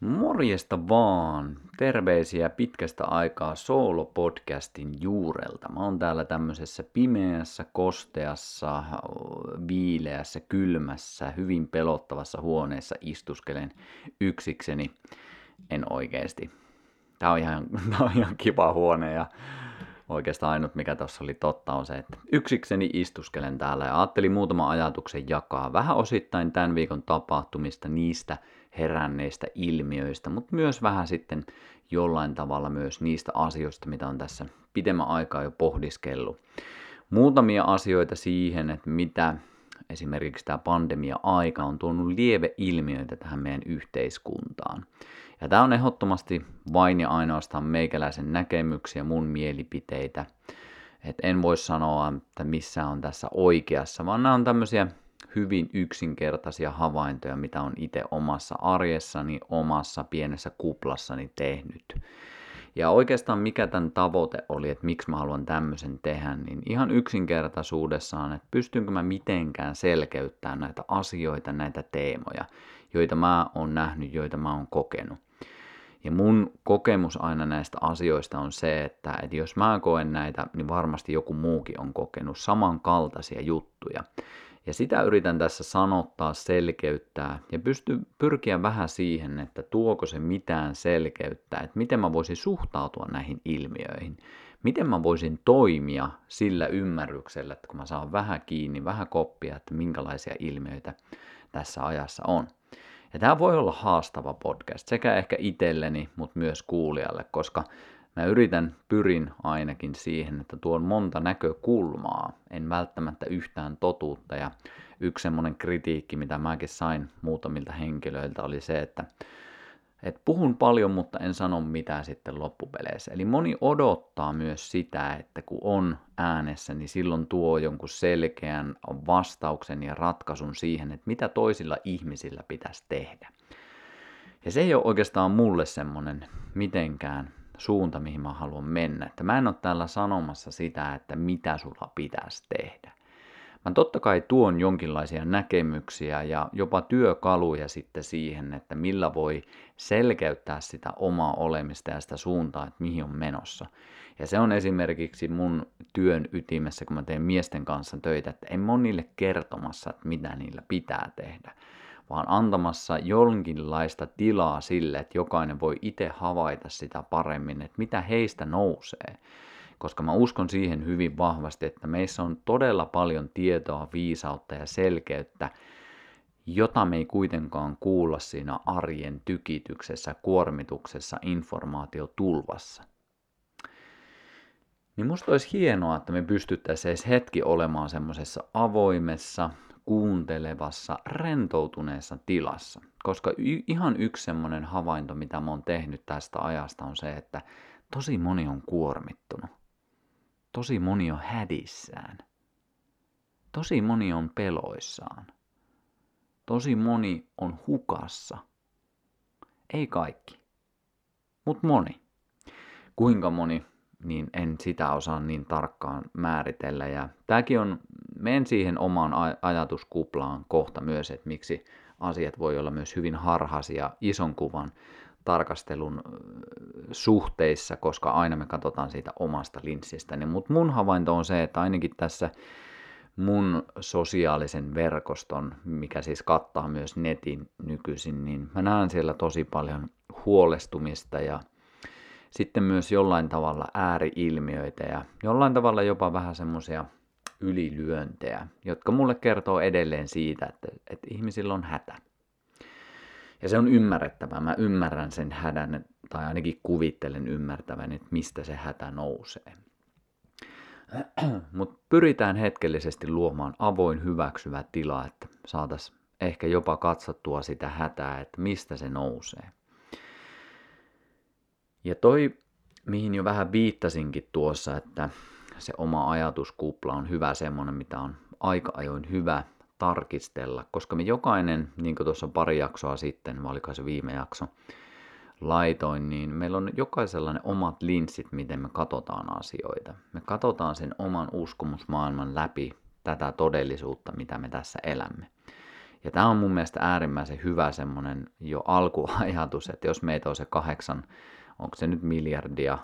Morjesta vaan! Terveisiä pitkästä aikaa Soolo-podcastin juurelta. Mä oon täällä tämmöisessä pimeässä, kosteassa, viileässä, kylmässä, hyvin pelottavassa huoneessa istuskelen yksikseni. En oikeesti. Tää on ihan, tää on ihan kiva huone ja oikeastaan ainut mikä tuossa oli totta on se, että yksikseni istuskelen täällä ja ajattelin muutama ajatuksen jakaa vähän osittain tämän viikon tapahtumista, niistä heränneistä ilmiöistä, mutta myös vähän sitten jollain tavalla myös niistä asioista, mitä on tässä pidemmän aikaa jo pohdiskellut. Muutamia asioita siihen, että mitä esimerkiksi tämä pandemia-aika on tuonut lieveilmiöitä tähän meidän yhteiskuntaan. Ja tämä on ehdottomasti vain ja ainoastaan meikäläisen näkemyksiä, mun mielipiteitä. Et en voi sanoa, että missä on tässä oikeassa, vaan nämä on tämmöisiä hyvin yksinkertaisia havaintoja, mitä on itse omassa arjessani, omassa pienessä kuplassani tehnyt. Ja oikeastaan mikä tämän tavoite oli, että miksi mä haluan tämmöisen tehdä, niin ihan yksinkertaisuudessaan, että pystynkö mä mitenkään selkeyttämään näitä asioita, näitä teemoja, joita mä oon nähnyt, joita mä oon kokenut. Ja mun kokemus aina näistä asioista on se, että, että jos mä koen näitä, niin varmasti joku muukin on kokenut samankaltaisia juttuja. Ja sitä yritän tässä sanottaa, selkeyttää ja pysty pyrkiä vähän siihen, että tuoko se mitään selkeyttä, että miten mä voisin suhtautua näihin ilmiöihin. Miten mä voisin toimia sillä ymmärryksellä, että kun mä saan vähän kiinni, vähän koppia, että minkälaisia ilmiöitä tässä ajassa on. Ja tämä voi olla haastava podcast sekä ehkä itselleni, mutta myös kuulijalle, koska mä yritän, pyrin ainakin siihen, että tuon monta näkökulmaa, en välttämättä yhtään totuutta. Ja yksi semmoinen kritiikki, mitä mäkin sain muutamilta henkilöiltä, oli se, että et puhun paljon, mutta en sano mitään sitten loppupeleissä. Eli moni odottaa myös sitä, että kun on äänessä, niin silloin tuo jonkun selkeän vastauksen ja ratkaisun siihen, että mitä toisilla ihmisillä pitäisi tehdä. Ja se ei ole oikeastaan mulle semmoinen mitenkään suunta, mihin mä haluan mennä. Että mä en ole täällä sanomassa sitä, että mitä sulla pitäisi tehdä. Mä totta kai tuon jonkinlaisia näkemyksiä ja jopa työkaluja sitten siihen, että millä voi selkeyttää sitä omaa olemista ja sitä suuntaa, että mihin on menossa. Ja se on esimerkiksi mun työn ytimessä, kun mä teen miesten kanssa töitä, että en mä niille kertomassa, että mitä niillä pitää tehdä, vaan antamassa jonkinlaista tilaa sille, että jokainen voi itse havaita sitä paremmin, että mitä heistä nousee koska mä uskon siihen hyvin vahvasti, että meissä on todella paljon tietoa, viisautta ja selkeyttä, jota me ei kuitenkaan kuulla siinä arjen tykityksessä, kuormituksessa, informaatiotulvassa. Niin musta olisi hienoa, että me pystyttäisiin edes hetki olemaan semmoisessa avoimessa, kuuntelevassa, rentoutuneessa tilassa. Koska y- ihan yksi semmoinen havainto, mitä mä oon tehnyt tästä ajasta, on se, että tosi moni on kuormittunut. Tosi moni on hädissään. Tosi moni on peloissaan. Tosi moni on hukassa. Ei kaikki, mutta moni. Kuinka moni, niin en sitä osaa niin tarkkaan määritellä. Ja tämäkin on, menen siihen omaan ajatuskuplaan kohta myös, että miksi asiat voi olla myös hyvin harhaisia ison kuvan tarkastelun suhteissa, koska aina me katsotaan siitä omasta linssistä. Niin, mutta mun havainto on se, että ainakin tässä mun sosiaalisen verkoston, mikä siis kattaa myös netin nykyisin, niin mä näen siellä tosi paljon huolestumista ja sitten myös jollain tavalla ääriilmiöitä ja jollain tavalla jopa vähän semmoisia ylilyöntejä, jotka mulle kertoo edelleen siitä, että, että ihmisillä on hätä. Ja se on ymmärrettävää. Mä ymmärrän sen hädän, tai ainakin kuvittelen ymmärtävän, että mistä se hätä nousee. Mutta pyritään hetkellisesti luomaan avoin hyväksyvä tila, että saataisiin ehkä jopa katsottua sitä hätää, että mistä se nousee. Ja toi, mihin jo vähän viittasinkin tuossa, että se oma ajatuskupla on hyvä semmoinen, mitä on aika ajoin hyvä tarkistella, koska me jokainen, niin kuin tuossa pari jaksoa sitten, vai oliko se viime jakso, laitoin, niin meillä on jokaisella ne omat linssit, miten me katsotaan asioita. Me katsotaan sen oman uskomusmaailman läpi tätä todellisuutta, mitä me tässä elämme. Ja tämä on mun mielestä äärimmäisen hyvä semmoinen jo alkuajatus, että jos meitä on se kahdeksan, onko se nyt miljardia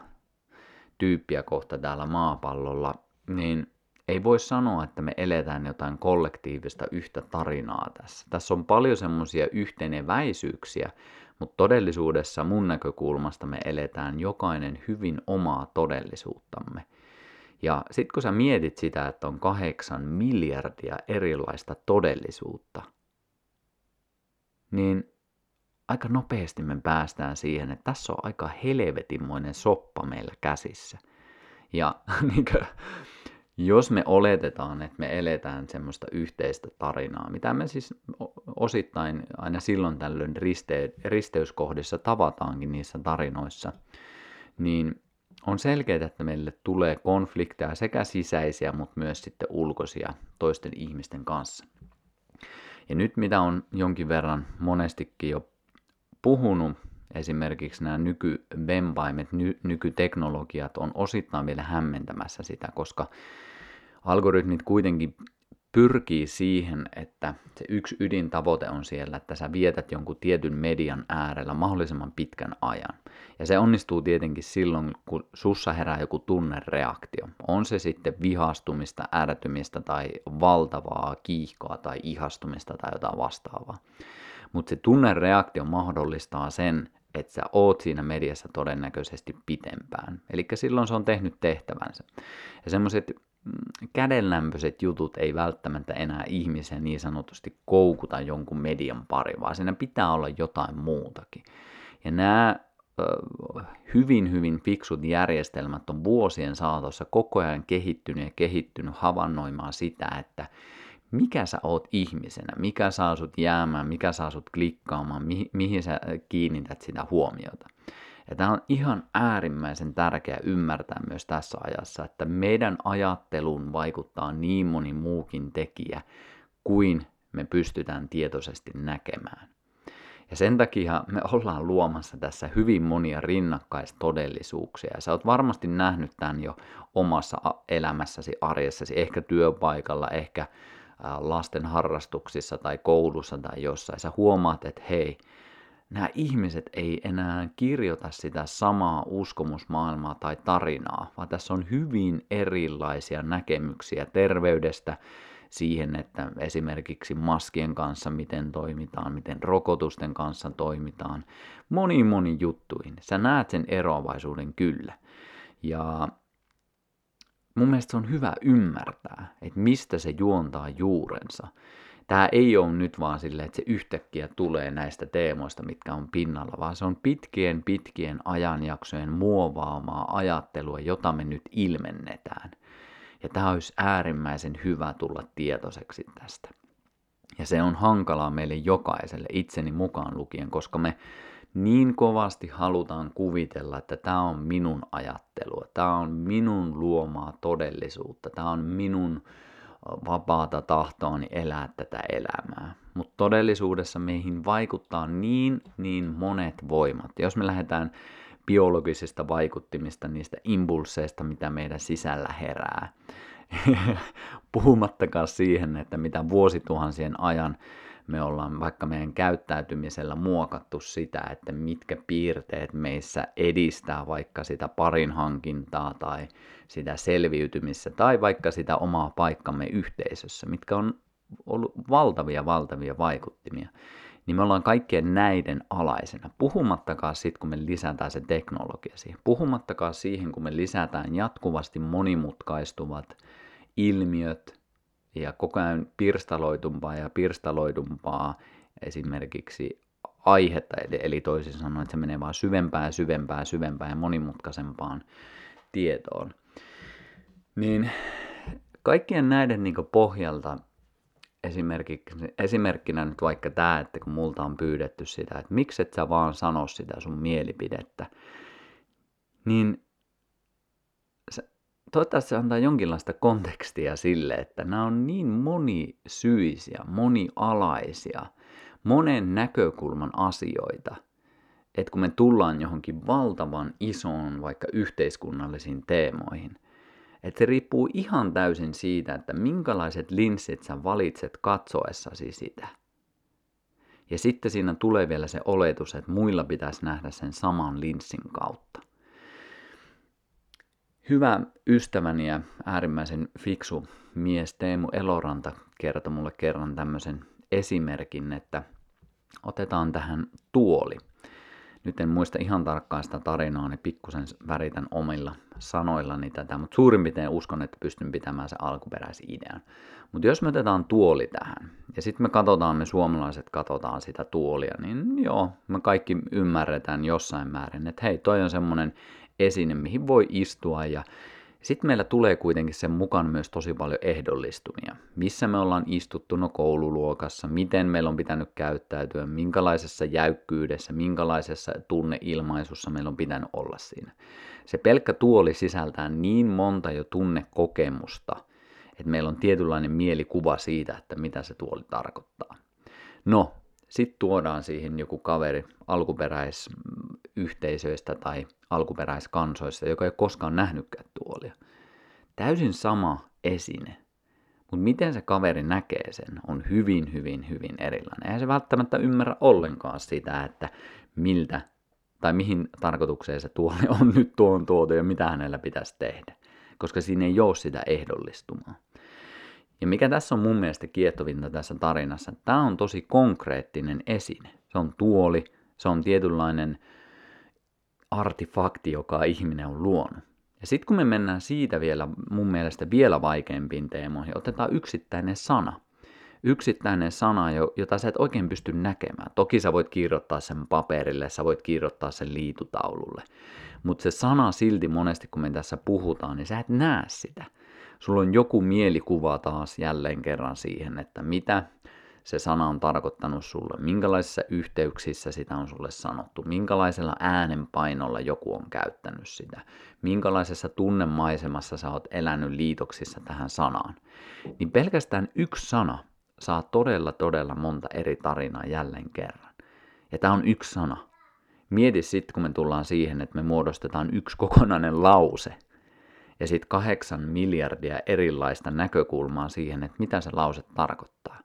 tyyppiä kohta täällä maapallolla, niin ei voi sanoa, että me eletään jotain kollektiivista yhtä tarinaa tässä. Tässä on paljon semmoisia yhteneväisyyksiä, mutta todellisuudessa mun näkökulmasta me eletään jokainen hyvin omaa todellisuuttamme. Ja sitten kun sä mietit sitä, että on kahdeksan miljardia erilaista todellisuutta, niin aika nopeasti me päästään siihen, että tässä on aika helvetinmoinen soppa meillä käsissä. Ja niin jos me oletetaan, että me eletään semmoista yhteistä tarinaa, mitä me siis osittain aina silloin tällöin riste- risteyskohdissa tavataankin niissä tarinoissa, niin on selkeää, että meille tulee konflikteja sekä sisäisiä, mutta myös sitten ulkoisia toisten ihmisten kanssa. Ja nyt mitä on jonkin verran monestikin jo puhunut, esimerkiksi nämä nykyvempaimet, ny- nykyteknologiat on osittain vielä hämmentämässä sitä, koska algoritmit kuitenkin pyrkii siihen, että se yksi ydintavoite on siellä, että sä vietät jonkun tietyn median äärellä mahdollisimman pitkän ajan. Ja se onnistuu tietenkin silloin, kun sussa herää joku tunnereaktio. On se sitten vihastumista, ärtymistä tai valtavaa kiihkoa tai ihastumista tai jotain vastaavaa. Mutta se tunnereaktio mahdollistaa sen, että sä oot siinä mediassa todennäköisesti pitempään. Eli silloin se on tehnyt tehtävänsä. Ja semmoiset mm, kädenlämpöiset jutut ei välttämättä enää ihmisen niin sanotusti koukuta jonkun median pari, vaan siinä pitää olla jotain muutakin. Ja nämä hyvin, hyvin fiksut järjestelmät on vuosien saatossa koko ajan kehittynyt ja kehittynyt havainnoimaan sitä, että mikä sä oot ihmisenä, mikä saa sut jäämään, mikä saa sut klikkaamaan, mihin, mihin sä kiinnität sitä huomiota. Ja tämä on ihan äärimmäisen tärkeä ymmärtää myös tässä ajassa, että meidän ajatteluun vaikuttaa niin moni muukin tekijä kuin me pystytään tietoisesti näkemään. Ja sen takia me ollaan luomassa tässä hyvin monia rinnakkaistodellisuuksia. Ja sä oot varmasti nähnyt tämän jo omassa elämässäsi, arjessasi, ehkä työpaikalla, ehkä lasten harrastuksissa tai koulussa tai jossain. Sä huomaat, että hei, nämä ihmiset ei enää kirjoita sitä samaa uskomusmaailmaa tai tarinaa, vaan tässä on hyvin erilaisia näkemyksiä terveydestä, siihen, että esimerkiksi maskien kanssa miten toimitaan, miten rokotusten kanssa toimitaan, moni moni juttuihin. Sä näet sen eroavaisuuden kyllä. Ja mun mielestä se on hyvä ymmärtää, että mistä se juontaa juurensa. Tämä ei ole nyt vaan silleen, että se yhtäkkiä tulee näistä teemoista, mitkä on pinnalla, vaan se on pitkien pitkien ajanjaksojen muovaamaa ajattelua, jota me nyt ilmennetään. Ja tämä olisi äärimmäisen hyvä tulla tietoiseksi tästä. Ja se on hankalaa meille jokaiselle, itseni mukaan lukien, koska me niin kovasti halutaan kuvitella, että tämä on minun ajattelua, tämä on minun luomaa todellisuutta, tämä on minun vapaata tahtoani elää tätä elämää. Mutta todellisuudessa meihin vaikuttaa niin, niin monet voimat. Jos me lähdetään biologisista vaikuttimista, niistä impulseista, mitä meidän sisällä herää, puhumattakaan siihen, että mitä vuosituhansien ajan me ollaan vaikka meidän käyttäytymisellä muokattu sitä, että mitkä piirteet meissä edistää vaikka sitä parin hankintaa tai sitä selviytymistä tai vaikka sitä omaa paikkamme yhteisössä, mitkä on ollut valtavia, valtavia vaikuttimia, niin me ollaan kaikkien näiden alaisena. Puhumattakaan sitten, kun me lisätään se teknologia siihen. Puhumattakaan siihen, kun me lisätään jatkuvasti monimutkaistuvat ilmiöt, ja koko ajan pirstaloitumpaa ja pirstaloidumpaa esimerkiksi aihetta, eli toisin sanoen, että se menee vaan syvempään ja syvempään ja syvempään ja monimutkaisempaan tietoon. Niin kaikkien näiden niin pohjalta esimerkkinä nyt vaikka tämä, että kun multa on pyydetty sitä, että miksi et sä vaan sano sitä sun mielipidettä, niin toivottavasti se antaa jonkinlaista kontekstia sille, että nämä on niin monisyisiä, monialaisia, monen näkökulman asioita, että kun me tullaan johonkin valtavan isoon vaikka yhteiskunnallisiin teemoihin, että se riippuu ihan täysin siitä, että minkälaiset linssit sä valitset katsoessasi sitä. Ja sitten siinä tulee vielä se oletus, että muilla pitäisi nähdä sen saman linssin kautta. Hyvä ystäväni ja äärimmäisen fiksu mies Teemu Eloranta kertoi mulle kerran tämmöisen esimerkin, että otetaan tähän tuoli. Nyt en muista ihan tarkkaan sitä tarinaa, niin pikkusen väritän omilla sanoillani tätä, mutta suurin piirtein uskon, että pystyn pitämään se alkuperäisen idean. Mutta jos me otetaan tuoli tähän, ja sitten me katsotaan, me suomalaiset katsotaan sitä tuolia, niin joo, me kaikki ymmärretään jossain määrin, että hei, toi on semmoinen esine, mihin voi istua ja sitten meillä tulee kuitenkin sen mukaan myös tosi paljon ehdollistumia. Missä me ollaan istuttu no koululuokassa, miten meillä on pitänyt käyttäytyä, minkälaisessa jäykkyydessä, minkälaisessa tunneilmaisussa meillä on pitänyt olla siinä. Se pelkkä tuoli sisältää niin monta jo tunnekokemusta, että meillä on tietynlainen mielikuva siitä, että mitä se tuoli tarkoittaa. No, sitten tuodaan siihen joku kaveri alkuperäisyhteisöistä tai alkuperäiskansoista, joka ei koskaan nähnytkään tuolia. Täysin sama esine, mutta miten se kaveri näkee sen on hyvin, hyvin, hyvin erilainen. Eihän se välttämättä ymmärrä ollenkaan sitä, että miltä tai mihin tarkoitukseen se tuoli on nyt tuon tuotu ja mitä hänellä pitäisi tehdä, koska siinä ei ole sitä ehdollistumaa. Ja mikä tässä on mun mielestä kiehtovinta tässä tarinassa, tämä on tosi konkreettinen esine. Se on tuoli, se on tietynlainen artifakti, joka ihminen on luonut. Ja sitten kun me mennään siitä vielä mun mielestä vielä vaikeampiin teemoihin, otetaan yksittäinen sana. Yksittäinen sana, jota sä et oikein pysty näkemään. Toki sä voit kirjoittaa sen paperille, sä voit kirjoittaa sen liitutaululle. Mutta se sana silti monesti, kun me tässä puhutaan, niin sä et näe sitä. Sulla on joku mielikuva taas jälleen kerran siihen, että mitä se sana on tarkoittanut sulle, minkälaisissa yhteyksissä sitä on sulle sanottu, minkälaisella äänenpainolla joku on käyttänyt sitä, minkälaisessa tunnemaisemassa sä oot elänyt liitoksissa tähän sanaan. Niin pelkästään yksi sana saa todella todella monta eri tarinaa jälleen kerran. Ja tämä on yksi sana. Mieti sitten, kun me tullaan siihen, että me muodostetaan yksi kokonainen lause. Ja sitten kahdeksan miljardia erilaista näkökulmaa siihen, että mitä se lause tarkoittaa.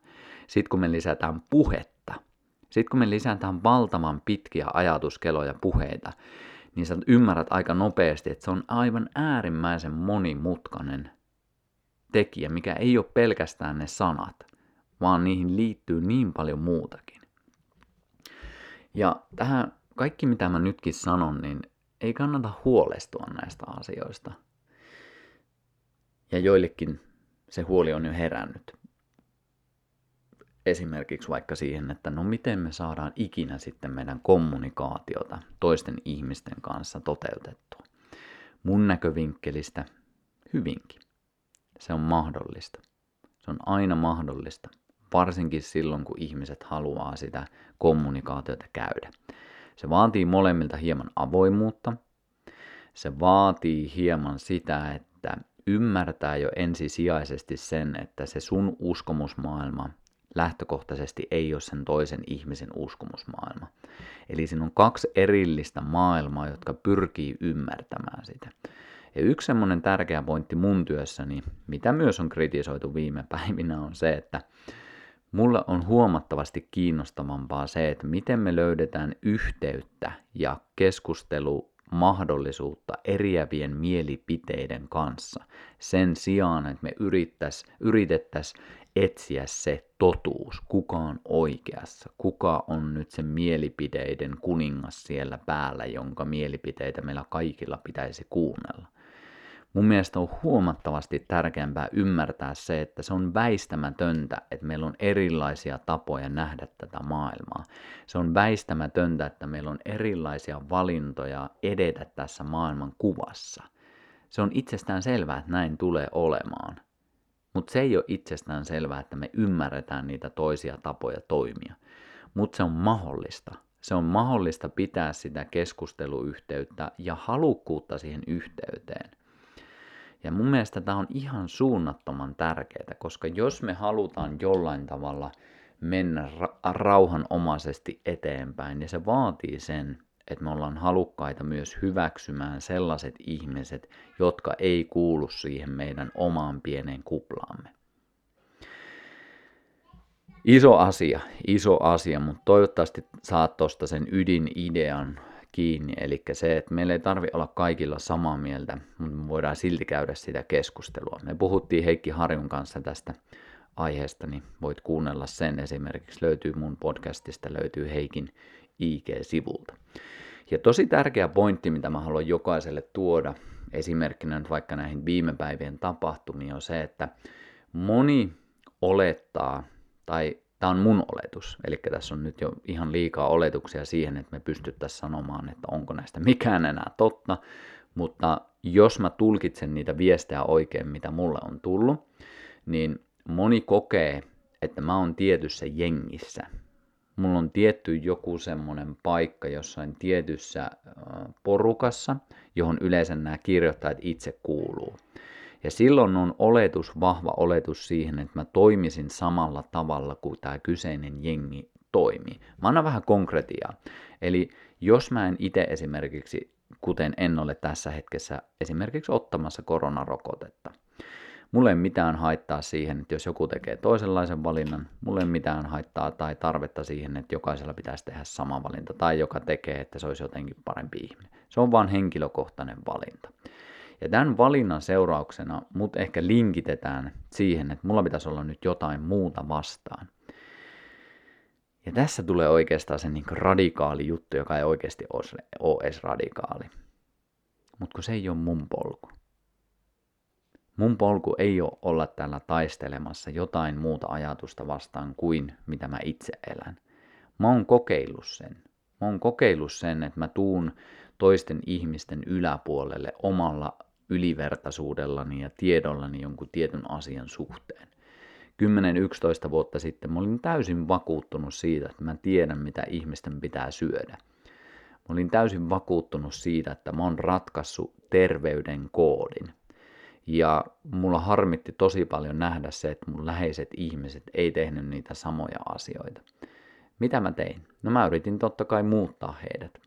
Sitten kun me lisätään puhetta, sitten kun me lisätään valtavan pitkiä ajatuskeloja puheita, niin sä ymmärrät aika nopeasti, että se on aivan äärimmäisen monimutkainen tekijä, mikä ei ole pelkästään ne sanat, vaan niihin liittyy niin paljon muutakin. Ja tähän kaikki, mitä mä nytkin sanon, niin ei kannata huolestua näistä asioista. Ja joillekin se huoli on jo herännyt esimerkiksi vaikka siihen, että no miten me saadaan ikinä sitten meidän kommunikaatiota toisten ihmisten kanssa toteutettua. Mun näkövinkkelistä hyvinkin. Se on mahdollista. Se on aina mahdollista, varsinkin silloin kun ihmiset haluaa sitä kommunikaatiota käydä. Se vaatii molemmilta hieman avoimuutta. Se vaatii hieman sitä, että ymmärtää jo ensisijaisesti sen, että se sun uskomusmaailma lähtökohtaisesti ei ole sen toisen ihmisen uskomusmaailma. Eli siinä on kaksi erillistä maailmaa, jotka pyrkii ymmärtämään sitä. Ja yksi semmoinen tärkeä pointti mun työssäni, mitä myös on kritisoitu viime päivinä, on se, että mulla on huomattavasti kiinnostavampaa se, että miten me löydetään yhteyttä ja keskustelu mahdollisuutta eriävien mielipiteiden kanssa sen sijaan, että me yritettäisiin etsiä se totuus, kuka on oikeassa, kuka on nyt se mielipideiden kuningas siellä päällä, jonka mielipiteitä meillä kaikilla pitäisi kuunnella. Mun mielestä on huomattavasti tärkeämpää ymmärtää se, että se on väistämätöntä, että meillä on erilaisia tapoja nähdä tätä maailmaa. Se on väistämätöntä, että meillä on erilaisia valintoja edetä tässä maailman kuvassa. Se on itsestään selvää, että näin tulee olemaan. Mutta se ei ole itsestään selvää, että me ymmärretään niitä toisia tapoja toimia. Mutta se on mahdollista. Se on mahdollista pitää sitä keskusteluyhteyttä ja halukkuutta siihen yhteyteen. Ja mun mielestä tämä on ihan suunnattoman tärkeää, koska jos me halutaan jollain tavalla mennä ra- rauhanomaisesti eteenpäin, niin se vaatii sen, että me ollaan halukkaita myös hyväksymään sellaiset ihmiset, jotka ei kuulu siihen meidän omaan pieneen kuplaamme. Iso asia, iso asia, mutta toivottavasti saat tuosta sen ydinidean kiinni, eli se, että meillä ei tarvi olla kaikilla samaa mieltä, mutta me voidaan silti käydä sitä keskustelua. Me puhuttiin Heikki Harjun kanssa tästä aiheesta, niin voit kuunnella sen esimerkiksi. Löytyy mun podcastista, löytyy Heikin IG-sivulta. Ja tosi tärkeä pointti, mitä mä haluan jokaiselle tuoda, esimerkkinä nyt vaikka näihin viime päivien tapahtumiin, on se, että moni olettaa, tai tämä on mun oletus, eli tässä on nyt jo ihan liikaa oletuksia siihen, että me pystyttäisiin sanomaan, että onko näistä mikään enää totta, mutta jos mä tulkitsen niitä viestejä oikein, mitä mulle on tullut, niin moni kokee, että mä oon tietyssä jengissä. Mulla on tietty joku semmoinen paikka jossain tietyssä porukassa, johon yleensä nämä kirjoittajat itse kuuluu. Ja silloin on oletus, vahva oletus siihen, että mä toimisin samalla tavalla kuin tämä kyseinen jengi toimii. Mä annan vähän konkretiaa. Eli jos mä en itse esimerkiksi, kuten en ole tässä hetkessä esimerkiksi ottamassa koronarokotetta, mulle ei mitään haittaa siihen, että jos joku tekee toisenlaisen valinnan, mulle ei mitään haittaa tai tarvetta siihen, että jokaisella pitäisi tehdä sama valinta, tai joka tekee, että se olisi jotenkin parempi ihminen. Se on vain henkilökohtainen valinta. Ja tämän valinnan seurauksena mut ehkä linkitetään siihen, että mulla pitäisi olla nyt jotain muuta vastaan. Ja tässä tulee oikeastaan se niin radikaali juttu, joka ei oikeasti ole edes radikaali. Mutta kun se ei ole mun polku. Mun polku ei ole olla täällä taistelemassa jotain muuta ajatusta vastaan kuin mitä mä itse elän. Mä oon kokeillut sen. Mä oon kokeillut sen, että mä tuun toisten ihmisten yläpuolelle omalla ylivertaisuudellani ja tiedollani jonkun tietyn asian suhteen. 10-11 vuotta sitten mä olin täysin vakuuttunut siitä, että mä tiedän mitä ihmisten pitää syödä. Mä olin täysin vakuuttunut siitä, että mä oon ratkaissut terveyden koodin. Ja mulla harmitti tosi paljon nähdä se, että mun läheiset ihmiset ei tehnyt niitä samoja asioita. Mitä mä tein? No mä yritin totta kai muuttaa heidät.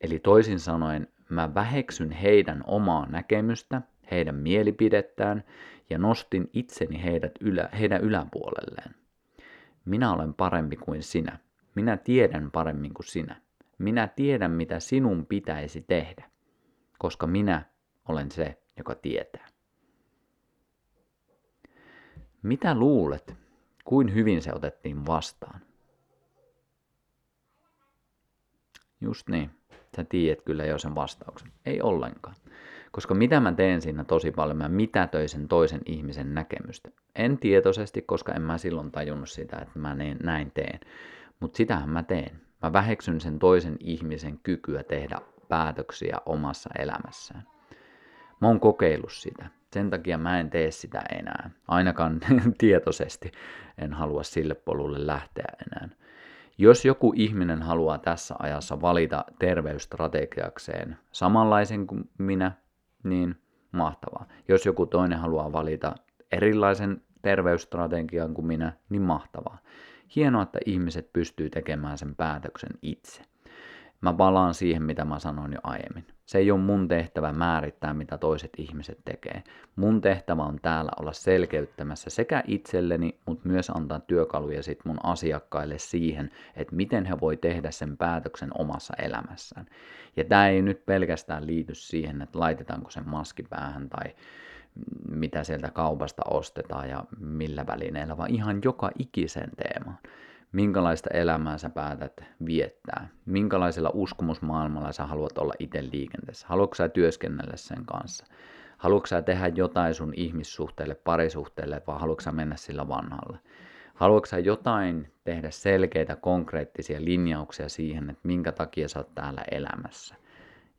Eli toisin sanoen mä väheksyn heidän omaa näkemystä, heidän mielipidettään ja nostin itseni heidät ylä, heidän yläpuolelleen. Minä olen parempi kuin sinä. Minä tiedän paremmin kuin sinä. Minä tiedän, mitä sinun pitäisi tehdä, koska minä olen se, joka tietää. Mitä luulet, kuin hyvin se otettiin vastaan? Just niin. Sä tiedät kyllä jo sen vastauksen. Ei ollenkaan. Koska mitä mä teen siinä tosi paljon, mä mitätöin sen toisen ihmisen näkemystä. En tietoisesti, koska en mä silloin tajunnut sitä, että mä näin teen. Mutta sitähän mä teen. Mä väheksyn sen toisen ihmisen kykyä tehdä päätöksiä omassa elämässään. Mä oon kokeillut sitä. Sen takia mä en tee sitä enää. Ainakaan tietoisesti en halua sille polulle lähteä enää. Jos joku ihminen haluaa tässä ajassa valita terveysstrategiakseen samanlaisen kuin minä, niin mahtavaa. Jos joku toinen haluaa valita erilaisen terveysstrategian kuin minä, niin mahtavaa. Hienoa, että ihmiset pystyy tekemään sen päätöksen itse. Mä palaan siihen, mitä mä sanoin jo aiemmin. Se ei ole mun tehtävä määrittää, mitä toiset ihmiset tekee. Mun tehtävä on täällä olla selkeyttämässä sekä itselleni, mutta myös antaa työkaluja sit mun asiakkaille siihen, että miten he voi tehdä sen päätöksen omassa elämässään. Ja tämä ei nyt pelkästään liity siihen, että laitetaanko sen maski päähän tai mitä sieltä kaupasta ostetaan ja millä välineillä, vaan ihan joka ikisen teemaan minkälaista elämää sä päätät viettää, minkälaisella uskomusmaailmalla sä haluat olla itse liikenteessä, haluatko sä työskennellä sen kanssa, haluatko sä tehdä jotain sun ihmissuhteelle, parisuhteelle, vai haluatko sä mennä sillä vanhalla. Haluatko sä jotain tehdä selkeitä, konkreettisia linjauksia siihen, että minkä takia sä oot täällä elämässä.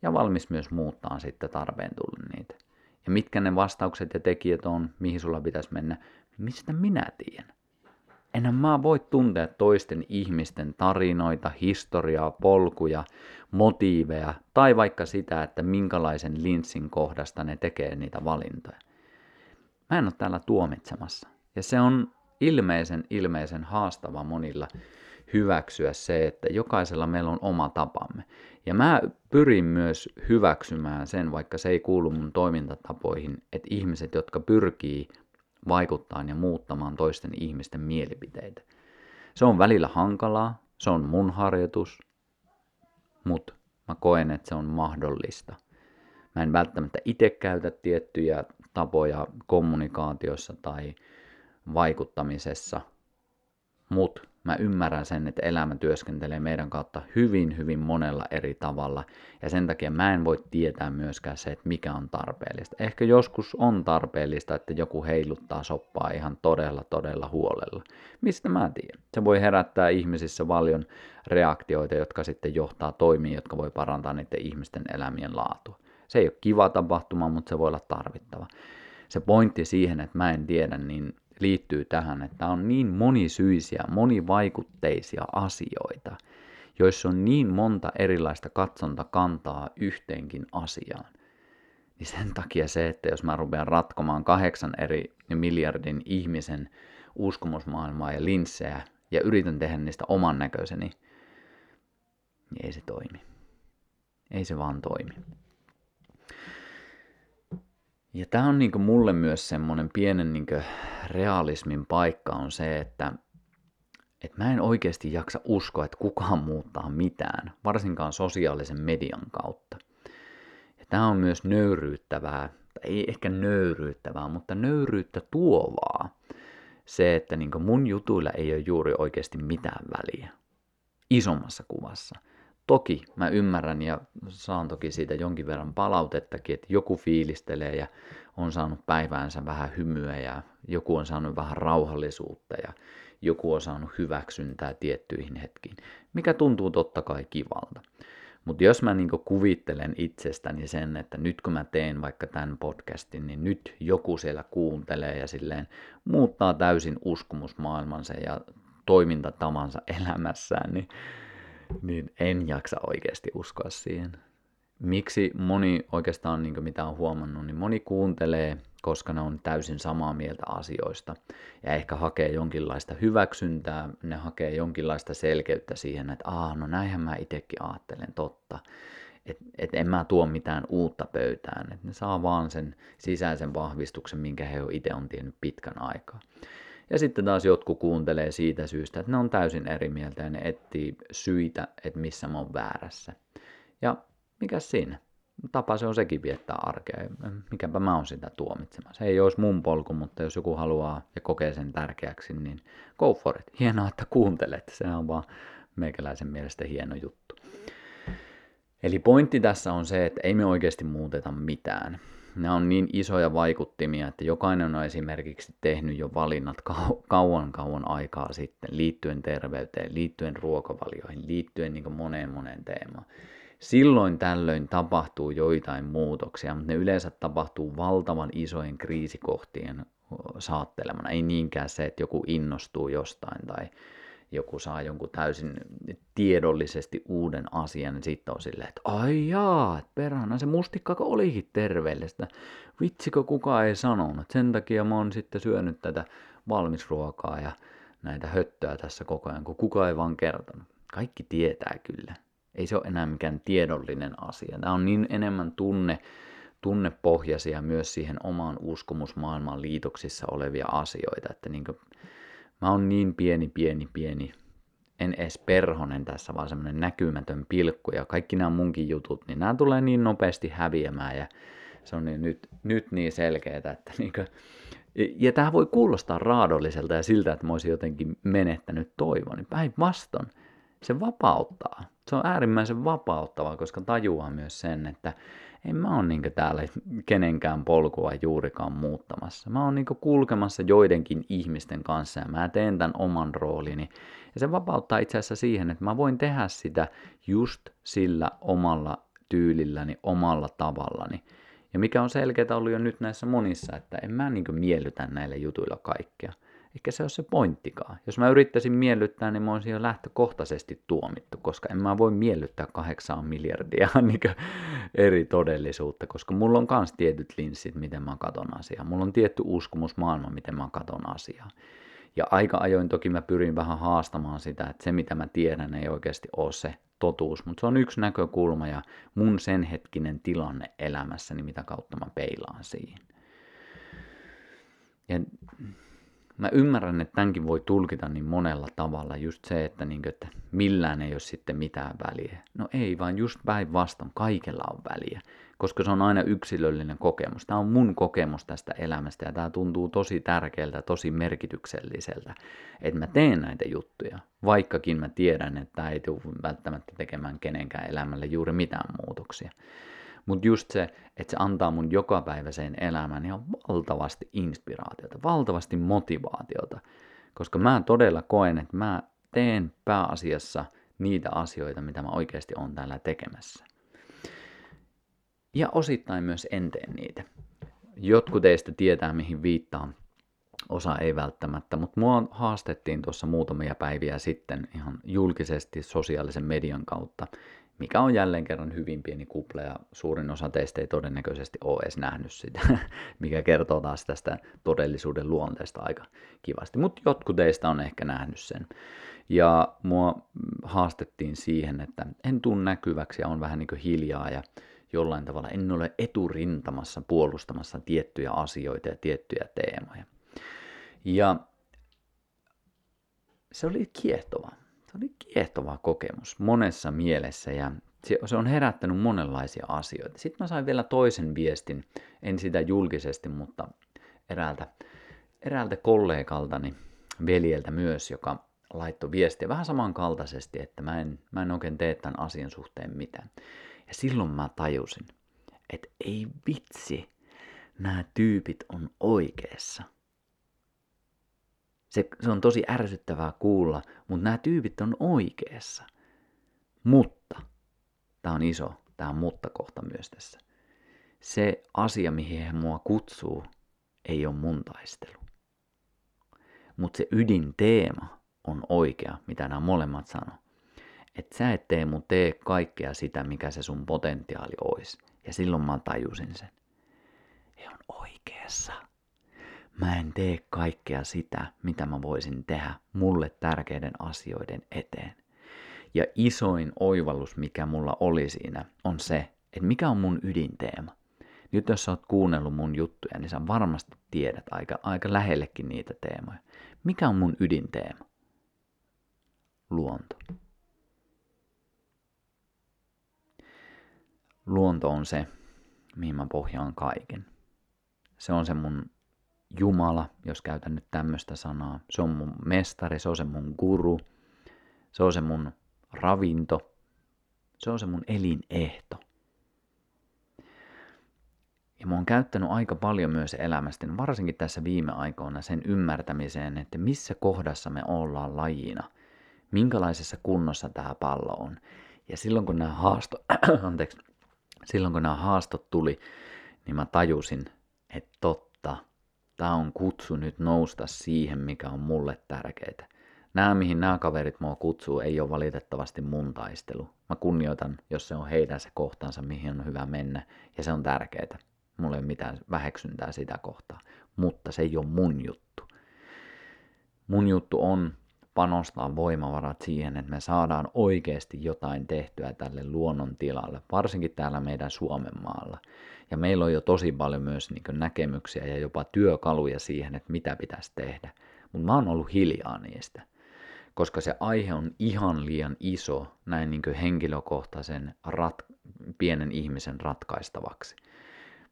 Ja valmis myös muuttaa sitten tarpeen tullen niitä. Ja mitkä ne vastaukset ja tekijät on, mihin sulla pitäisi mennä, mistä minä tiedän. Enhän mä voi tuntea toisten ihmisten tarinoita, historiaa, polkuja, motiiveja tai vaikka sitä, että minkälaisen linssin kohdasta ne tekee niitä valintoja. Mä en ole täällä tuomitsemassa. Ja se on ilmeisen, ilmeisen haastava monilla hyväksyä se, että jokaisella meillä on oma tapamme. Ja mä pyrin myös hyväksymään sen, vaikka se ei kuulu mun toimintatapoihin, että ihmiset, jotka pyrkii vaikuttaa ja muuttamaan toisten ihmisten mielipiteitä. Se on välillä hankalaa, se on mun harjoitus, mutta mä koen, että se on mahdollista. Mä en välttämättä itse käytä tiettyjä tapoja kommunikaatiossa tai vaikuttamisessa, mutta mä ymmärrän sen, että elämä työskentelee meidän kautta hyvin, hyvin monella eri tavalla. Ja sen takia mä en voi tietää myöskään se, että mikä on tarpeellista. Ehkä joskus on tarpeellista, että joku heiluttaa soppaa ihan todella, todella huolella. Mistä mä tiedän? Se voi herättää ihmisissä paljon reaktioita, jotka sitten johtaa toimiin, jotka voi parantaa niiden ihmisten elämien laatua. Se ei ole kiva tapahtuma, mutta se voi olla tarvittava. Se pointti siihen, että mä en tiedä, niin liittyy tähän, että on niin monisyisiä, monivaikutteisia asioita, joissa on niin monta erilaista katsontakantaa yhteenkin asiaan. Niin sen takia se, että jos mä rupean ratkomaan kahdeksan eri miljardin ihmisen uskomusmaailmaa ja linssejä ja yritän tehdä niistä oman näköiseni, niin ei se toimi. Ei se vaan toimi. Ja tämä on niinku mulle myös semmoinen pienen niinku realismin paikka on se, että et mä en oikeasti jaksa uskoa, että kukaan muuttaa mitään, varsinkaan sosiaalisen median kautta. Ja tämä on myös nöyryyttävää, tai ei ehkä nöyryyttävää, mutta nöyryyttä tuovaa. Se, että niinku mun jutuilla ei ole juuri oikeasti mitään väliä. Isommassa kuvassa – Toki mä ymmärrän ja saan toki siitä jonkin verran palautettakin, että joku fiilistelee ja on saanut päiväänsä vähän hymyä ja joku on saanut vähän rauhallisuutta ja joku on saanut hyväksyntää tiettyihin hetkiin, mikä tuntuu totta kai kivalta. Mutta jos mä niinku kuvittelen itsestäni sen, että nyt kun mä teen vaikka tämän podcastin, niin nyt joku siellä kuuntelee ja silleen muuttaa täysin uskomusmaailmansa ja toimintatavansa elämässään, niin niin en jaksa oikeasti uskoa siihen. Miksi moni oikeastaan, niin mitä on huomannut, niin moni kuuntelee, koska ne on täysin samaa mieltä asioista ja ehkä hakee jonkinlaista hyväksyntää, ne hakee jonkinlaista selkeyttä siihen, että aa, no näinhän mä itsekin ajattelen, totta. Että et en mä tuo mitään uutta pöytään, että ne saa vaan sen sisäisen vahvistuksen, minkä he itse on tiennyt pitkän aikaa. Ja sitten taas jotkut kuuntelee siitä syystä, että ne on täysin eri mieltä ja ne etsii syitä, että missä mä oon väärässä. Ja mikä siinä? Tapa se on sekin viettää arkea. Mikäpä mä oon sitä tuomitsemassa. Ei olisi mun polku, mutta jos joku haluaa ja kokee sen tärkeäksi, niin go for it. Hienoa, että kuuntelet. Se on vaan meikäläisen mielestä hieno juttu. Eli pointti tässä on se, että ei me oikeasti muuteta mitään nämä on niin isoja vaikuttimia, että jokainen on esimerkiksi tehnyt jo valinnat kauan kauan aikaa sitten liittyen terveyteen, liittyen ruokavalioihin, liittyen niin moneen moneen teemaan. Silloin tällöin tapahtuu joitain muutoksia, mutta ne yleensä tapahtuu valtavan isojen kriisikohtien saattelemana. Ei niinkään se, että joku innostuu jostain tai joku saa jonkun täysin tiedollisesti uuden asian, niin sitten on silleen, että ai jaa, perhana se mustikkako olikin terveellistä. Vitsikö kukaan ei sanonut. Sen takia mä oon sitten syönyt tätä valmisruokaa ja näitä höttöä tässä koko ajan, kun kukaan ei vaan kertonut. Kaikki tietää kyllä. Ei se ole enää mikään tiedollinen asia. Tämä on niin enemmän tunne, tunnepohjaisia myös siihen omaan uskomusmaailmaan liitoksissa olevia asioita, että niin Mä oon niin pieni, pieni, pieni, en edes perhonen tässä, vaan semmonen näkymätön pilkku. Ja kaikki nämä munkin jutut, niin nämä tulee niin nopeasti häviämään ja se on niin, nyt, nyt niin selkeää, että niinkö, ja tämä voi kuulostaa raadolliselta ja siltä, että mä olisin jotenkin menettänyt toivon. Niin päinvastoin, se vapauttaa. Se on äärimmäisen vapauttavaa, koska tajuaa myös sen, että en mä ole niin täällä kenenkään polkua juurikaan muuttamassa. Mä oon niin kulkemassa joidenkin ihmisten kanssa ja mä teen tämän oman roolini. Ja se vapauttaa itse asiassa siihen, että mä voin tehdä sitä just sillä omalla tyylilläni, omalla tavallani. Ja mikä on selkeää ollut jo nyt näissä monissa, että en mä niin miellytä näillä jutuilla kaikkea. Eikä se ole se pointtikaan. Jos mä yrittäisin miellyttää, niin mä olisin jo lähtökohtaisesti tuomittu, koska en mä voi miellyttää kahdeksan miljardia niin eri todellisuutta, koska mulla on myös tietyt linssit, miten mä katon asiaa. Mulla on tietty uskomus maailma, miten mä katon asiaa. Ja aika ajoin toki mä pyrin vähän haastamaan sitä, että se mitä mä tiedän ei oikeasti ole se totuus, mutta se on yksi näkökulma ja mun sen hetkinen tilanne elämässäni, mitä kautta mä peilaan siihen. ja mä ymmärrän, että tämänkin voi tulkita niin monella tavalla. Just se, että, niin kuin, että millään ei ole sitten mitään väliä. No ei, vaan just päinvastoin kaikella on väliä, koska se on aina yksilöllinen kokemus. Tämä on mun kokemus tästä elämästä ja tämä tuntuu tosi tärkeältä, tosi merkitykselliseltä, että mä teen näitä juttuja, vaikkakin mä tiedän, että tämä ei tule välttämättä tekemään kenenkään elämälle juuri mitään muutoksia. Mutta just se, että se antaa mun jokapäiväiseen elämään ihan valtavasti inspiraatiota, valtavasti motivaatiota. Koska mä todella koen, että mä teen pääasiassa niitä asioita, mitä mä oikeasti on täällä tekemässä. Ja osittain myös en tee niitä. Jotkut teistä tietää, mihin viittaan. Osa ei välttämättä, mutta mua haastettiin tuossa muutamia päiviä sitten ihan julkisesti sosiaalisen median kautta mikä on jälleen kerran hyvin pieni kuple ja suurin osa teistä ei todennäköisesti ole edes nähnyt sitä, mikä kertoo taas tästä todellisuuden luonteesta aika kivasti. Mutta jotkut teistä on ehkä nähnyt sen. Ja mua haastettiin siihen, että en tuu näkyväksi ja on vähän niin kuin hiljaa ja jollain tavalla en ole eturintamassa puolustamassa tiettyjä asioita ja tiettyjä teemoja. Ja se oli kiehtova se oli kiehtova kokemus monessa mielessä ja se on herättänyt monenlaisia asioita. Sitten mä sain vielä toisen viestin, en sitä julkisesti, mutta eräältä, eräältä kollegaltani, veljeltä myös, joka laittoi viestiä vähän samankaltaisesti, että mä en, mä en oikein tee tämän asian suhteen mitään. Ja silloin mä tajusin, että ei vitsi, nämä tyypit on oikeassa. Se, se on tosi ärsyttävää kuulla, mutta nämä tyypit on oikeassa. Mutta, tämä on iso, tämä on mutta-kohta myös tässä. Se asia, mihin he mua kutsuu, ei ole mun taistelu. Mutta se ydinteema on oikea, mitä nämä molemmat sanoo. Että sä et tee mun tee kaikkea sitä, mikä se sun potentiaali olisi. Ja silloin mä tajusin sen. He on oikeassa mä en tee kaikkea sitä, mitä mä voisin tehdä mulle tärkeiden asioiden eteen. Ja isoin oivallus, mikä mulla oli siinä, on se, että mikä on mun ydinteema. Nyt jos sä oot kuunnellut mun juttuja, niin sä varmasti tiedät aika, aika lähellekin niitä teemoja. Mikä on mun ydinteema? Luonto. Luonto on se, mihin mä pohjaan kaiken. Se on se mun Jumala, jos käytän nyt tämmöistä sanaa. Se on mun mestari, se on se mun guru, se on se mun ravinto, se on se mun elinehto. Ja mä oon käyttänyt aika paljon myös elämästä, varsinkin tässä viime aikoina sen ymmärtämiseen, että missä kohdassa me ollaan lajina, minkälaisessa kunnossa tämä pallo on. Ja silloin kun nämä haastot, anteeksi, silloin kun nämä haastot tuli, niin mä tajusin, että totta Tämä on kutsu nyt nousta siihen, mikä on mulle tärkeää. Nämä, mihin nämä kaverit mua kutsuu, ei ole valitettavasti mun taistelu. Mä kunnioitan, jos se on heidän se kohtansa, mihin on hyvä mennä, ja se on tärkeää. Mulla ei ole mitään väheksyntää sitä kohtaa, mutta se ei ole mun juttu. Mun juttu on panostaa voimavarat siihen, että me saadaan oikeasti jotain tehtyä tälle luonnon tilalle, varsinkin täällä meidän Suomen maalla. Ja meillä on jo tosi paljon myös niin näkemyksiä ja jopa työkaluja siihen, että mitä pitäisi tehdä. Mutta mä oon ollut hiljaa niistä, koska se aihe on ihan liian iso näin niin henkilökohtaisen rat- pienen ihmisen ratkaistavaksi.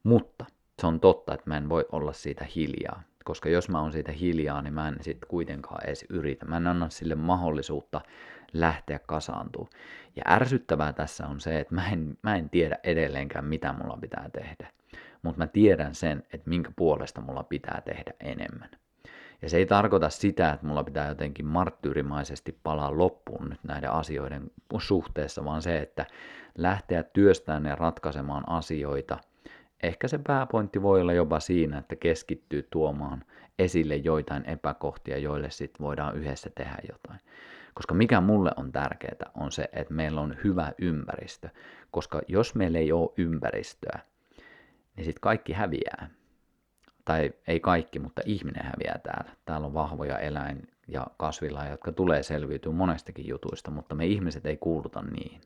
Mutta se on totta, että mä en voi olla siitä hiljaa koska jos mä oon siitä hiljaa, niin mä en sitten kuitenkaan edes yritä. Mä en anna sille mahdollisuutta lähteä kasaantua. Ja ärsyttävää tässä on se, että mä en, mä en tiedä edelleenkään, mitä mulla pitää tehdä. Mutta mä tiedän sen, että minkä puolesta mulla pitää tehdä enemmän. Ja se ei tarkoita sitä, että mulla pitää jotenkin marttyyrimaisesti palaa loppuun nyt näiden asioiden suhteessa, vaan se, että lähteä työstämään ja ratkaisemaan asioita Ehkä se pääpointti voi olla jopa siinä, että keskittyy tuomaan esille joitain epäkohtia, joille sitten voidaan yhdessä tehdä jotain. Koska mikä mulle on tärkeää on se, että meillä on hyvä ympäristö. Koska jos meillä ei ole ympäristöä, niin sitten kaikki häviää. Tai ei kaikki, mutta ihminen häviää täällä. Täällä on vahvoja eläin- ja kasvilla, jotka tulee selviytyä monestakin jutuista, mutta me ihmiset ei kuuluta niihin.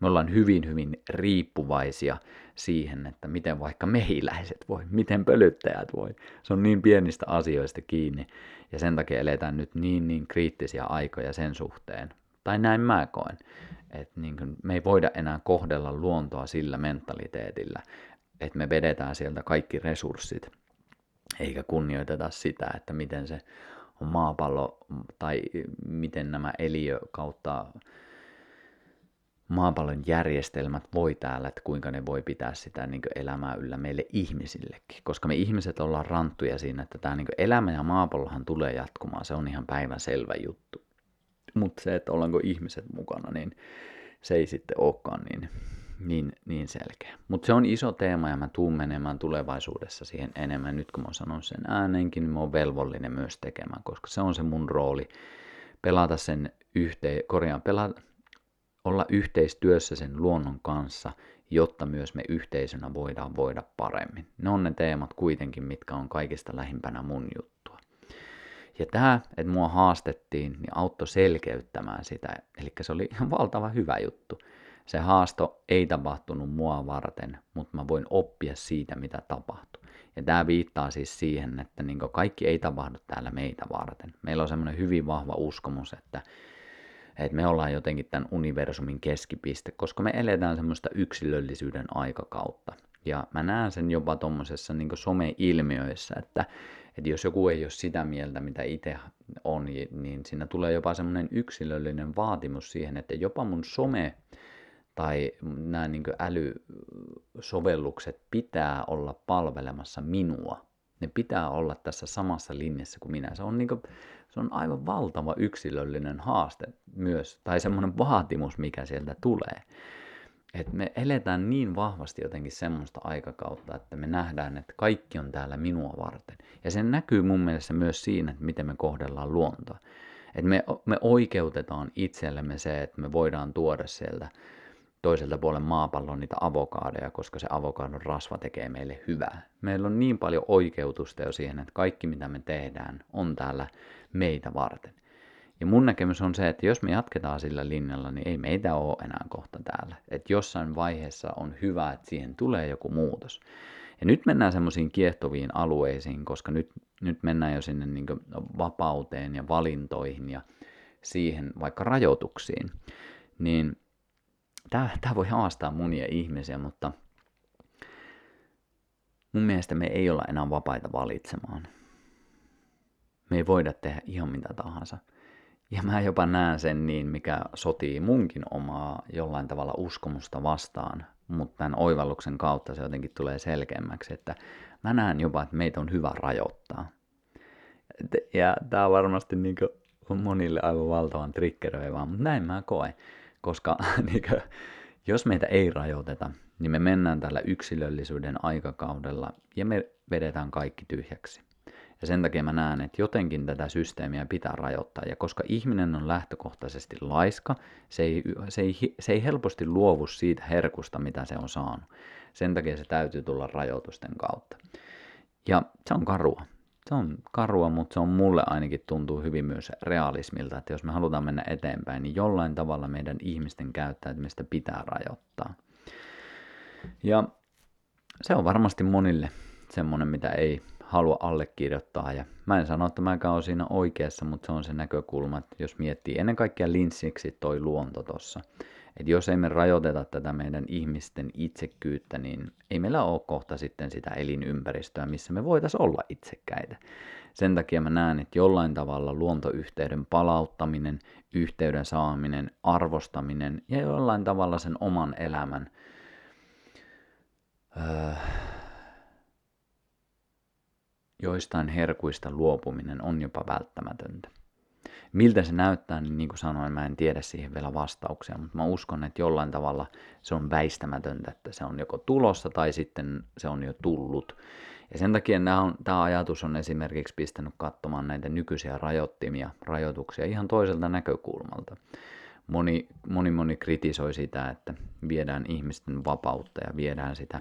Me ollaan hyvin, hyvin riippuvaisia siihen, että miten vaikka mehiläiset voi, miten pölyttäjät voi. Se on niin pienistä asioista kiinni ja sen takia eletään nyt niin, niin kriittisiä aikoja sen suhteen. Tai näin mä koen, että niin kuin me ei voida enää kohdella luontoa sillä mentaliteetillä, että me vedetään sieltä kaikki resurssit, eikä kunnioiteta sitä, että miten se maapallo tai miten nämä eliö kautta maapallon järjestelmät voi täällä, että kuinka ne voi pitää sitä niin elämää yllä meille ihmisillekin. Koska me ihmiset ollaan ranttuja siinä, että tämä niin elämä ja maapallohan tulee jatkumaan, se on ihan päivän selvä juttu. Mutta se, että ollaanko ihmiset mukana, niin se ei sitten olekaan niin, niin, niin selkeä. Mutta se on iso teema ja mä tuun menemään tulevaisuudessa siihen enemmän. Nyt kun mä sanon sen ääneenkin, niin mä oon velvollinen myös tekemään, koska se on se mun rooli pelata sen yhteen, korjaan, pelata, olla yhteistyössä sen luonnon kanssa, jotta myös me yhteisönä voidaan voida paremmin. Ne on ne teemat kuitenkin, mitkä on kaikista lähimpänä mun juttua. Ja tämä, että mua haastettiin, niin auttoi selkeyttämään sitä, eli se oli ihan valtava hyvä juttu. Se haasto ei tapahtunut mua varten, mutta mä voin oppia siitä, mitä tapahtui. Ja tämä viittaa siis siihen, että niin kaikki ei tapahdu täällä meitä varten. Meillä on semmoinen hyvin vahva uskomus, että että me ollaan jotenkin tämän universumin keskipiste, koska me eletään semmoista yksilöllisyyden aikakautta. Ja mä näen sen jopa tuommoisessa niin some-ilmiöissä, että, että jos joku ei ole sitä mieltä, mitä itse on, niin siinä tulee jopa semmoinen yksilöllinen vaatimus siihen, että jopa mun some tai nämä niin älysovellukset pitää olla palvelemassa minua. Ne pitää olla tässä samassa linjassa kuin minä. Se on niin kuin, se on aivan valtava yksilöllinen haaste myös, tai semmoinen vaatimus, mikä sieltä tulee. Et me eletään niin vahvasti jotenkin semmoista aikakautta, että me nähdään, että kaikki on täällä minua varten. Ja se näkyy mun mielestä myös siinä, että miten me kohdellaan luontoa. Et me, me oikeutetaan itsellemme se, että me voidaan tuoda sieltä toiselta puolen maapallon niitä avokaadeja, koska se avokadon rasva tekee meille hyvää. Meillä on niin paljon oikeutusta jo siihen, että kaikki mitä me tehdään on täällä meitä varten. Ja mun näkemys on se, että jos me jatketaan sillä linjalla, niin ei meitä ole enää kohta täällä. Että jossain vaiheessa on hyvä, että siihen tulee joku muutos. Ja nyt mennään semmoisiin kiehtoviin alueisiin, koska nyt, nyt mennään jo sinne niin vapauteen ja valintoihin ja siihen vaikka rajoituksiin. Niin tämä, tämä voi haastaa monia ihmisiä, mutta mun mielestä me ei olla enää vapaita valitsemaan. Me ei voida tehdä ihan mitä tahansa. Ja mä jopa näen sen niin, mikä sotii munkin omaa jollain tavalla uskomusta vastaan, mutta tämän oivalluksen kautta se jotenkin tulee selkeämmäksi, että mä näen jopa, että meitä on hyvä rajoittaa. Ja tämä on varmasti niin monille aivan valtavan triggeröivää, mutta näin mä koen, koska jos meitä ei rajoiteta, niin me mennään tällä yksilöllisyyden aikakaudella ja me vedetään kaikki tyhjäksi. Ja sen takia mä näen, että jotenkin tätä systeemiä pitää rajoittaa. Ja koska ihminen on lähtökohtaisesti laiska, se ei, se ei, se ei helposti luovu siitä herkusta, mitä se on saanut. Sen takia se täytyy tulla rajoitusten kautta. Ja se on karua. Se on karua, mutta se on mulle ainakin tuntuu hyvin myös realismilta, että jos me halutaan mennä eteenpäin, niin jollain tavalla meidän ihmisten käyttäytymistä pitää rajoittaa. Ja se on varmasti monille semmoinen, mitä ei halua allekirjoittaa. Ja mä en sano, että mä oon siinä oikeassa, mutta se on se näkökulma, että jos miettii ennen kaikkea linssiksi toi luonto tossa. Että jos ei me rajoiteta tätä meidän ihmisten itsekkyyttä, niin ei meillä ole kohta sitten sitä elinympäristöä, missä me voitaisiin olla itsekkäitä. Sen takia mä näen, että jollain tavalla luontoyhteyden palauttaminen, yhteyden saaminen, arvostaminen ja jollain tavalla sen oman elämän öö, joistain herkuista luopuminen on jopa välttämätöntä. Miltä se näyttää, niin niin kuin sanoin, mä en tiedä siihen vielä vastauksia, mutta mä uskon, että jollain tavalla se on väistämätöntä, että se on joko tulossa tai sitten se on jo tullut. Ja sen takia on, tämä ajatus on esimerkiksi pistänyt katsomaan näitä nykyisiä rajoittimia, rajoituksia ihan toiselta näkökulmalta. Moni, moni, moni kritisoi sitä, että viedään ihmisten vapautta ja viedään sitä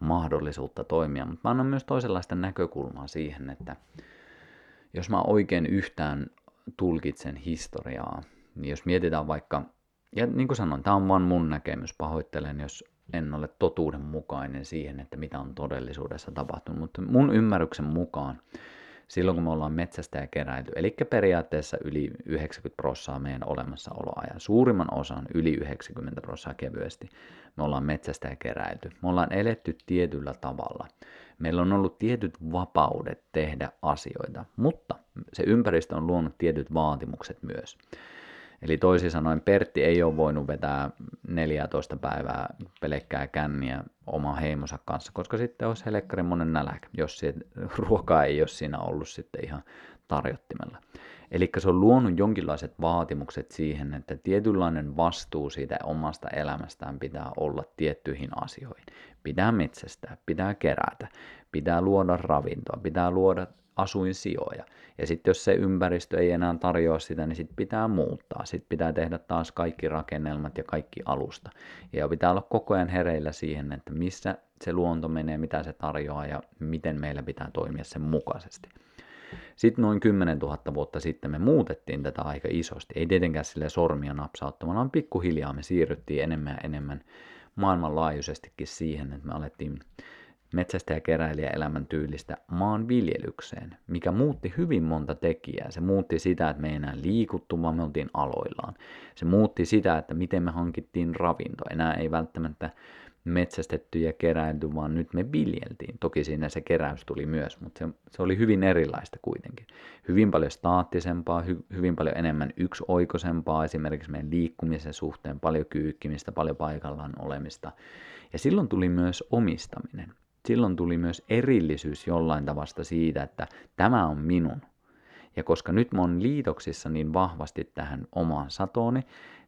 mahdollisuutta toimia, mutta mä annan myös toisenlaista näkökulmaa siihen, että jos mä oikein yhtään tulkitsen historiaa, jos mietitään vaikka ja niin kuin sanoin, tämä on vain mun näkemys, pahoittelen, jos en ole totuudenmukainen siihen, että mitä on todellisuudessa tapahtunut, mutta mun ymmärryksen mukaan silloin, kun me ollaan metsästä ja keräilty, eli periaatteessa yli 90 prossaa meidän olemassaoloajan, suurimman osan yli 90 prossaa kevyesti, me ollaan metsästä ja keräilty. Me ollaan eletty tietyllä tavalla. Meillä on ollut tietyt vapaudet tehdä asioita, mutta se ympäristö on luonut tietyt vaatimukset myös. Eli toisin sanoen Pertti ei ole voinut vetää 14 päivää pelkkää känniä oma heimonsa kanssa, koska sitten olisi helekkarin monen nälkä, jos ruokaa ei ole siinä ollut sitten ihan tarjottimella. Eli se on luonut jonkinlaiset vaatimukset siihen, että tietynlainen vastuu siitä omasta elämästään pitää olla tiettyihin asioihin. Pitää metsästää, pitää kerätä, pitää luoda ravintoa, pitää luoda asuinsijoja. Ja sitten jos se ympäristö ei enää tarjoa sitä, niin sitten pitää muuttaa. Sitten pitää tehdä taas kaikki rakennelmat ja kaikki alusta. Ja pitää olla koko ajan hereillä siihen, että missä se luonto menee, mitä se tarjoaa ja miten meillä pitää toimia sen mukaisesti. Sitten noin 10 000 vuotta sitten me muutettiin tätä aika isosti. Ei tietenkään sille sormia napsauttamalla, vaan pikkuhiljaa me siirryttiin enemmän ja enemmän maailmanlaajuisestikin siihen, että me alettiin metsästä ja keräilijä elämäntyylistä maanviljelykseen, mikä muutti hyvin monta tekijää. Se muutti sitä, että me ei enää liikuttu, vaan me oltiin aloillaan. Se muutti sitä, että miten me hankittiin ravinto. Enää ei välttämättä metsästetty ja keräilty, vaan nyt me viljeltiin. Toki siinä se keräys tuli myös, mutta se, se oli hyvin erilaista kuitenkin. Hyvin paljon staattisempaa, hy, hyvin paljon enemmän yksioikoisempaa esimerkiksi meidän liikkumisen suhteen, paljon kyykkimistä, paljon paikallaan olemista. Ja silloin tuli myös omistaminen silloin tuli myös erillisyys jollain tavasta siitä, että tämä on minun. Ja koska nyt mä oon liitoksissa niin vahvasti tähän omaan satooni,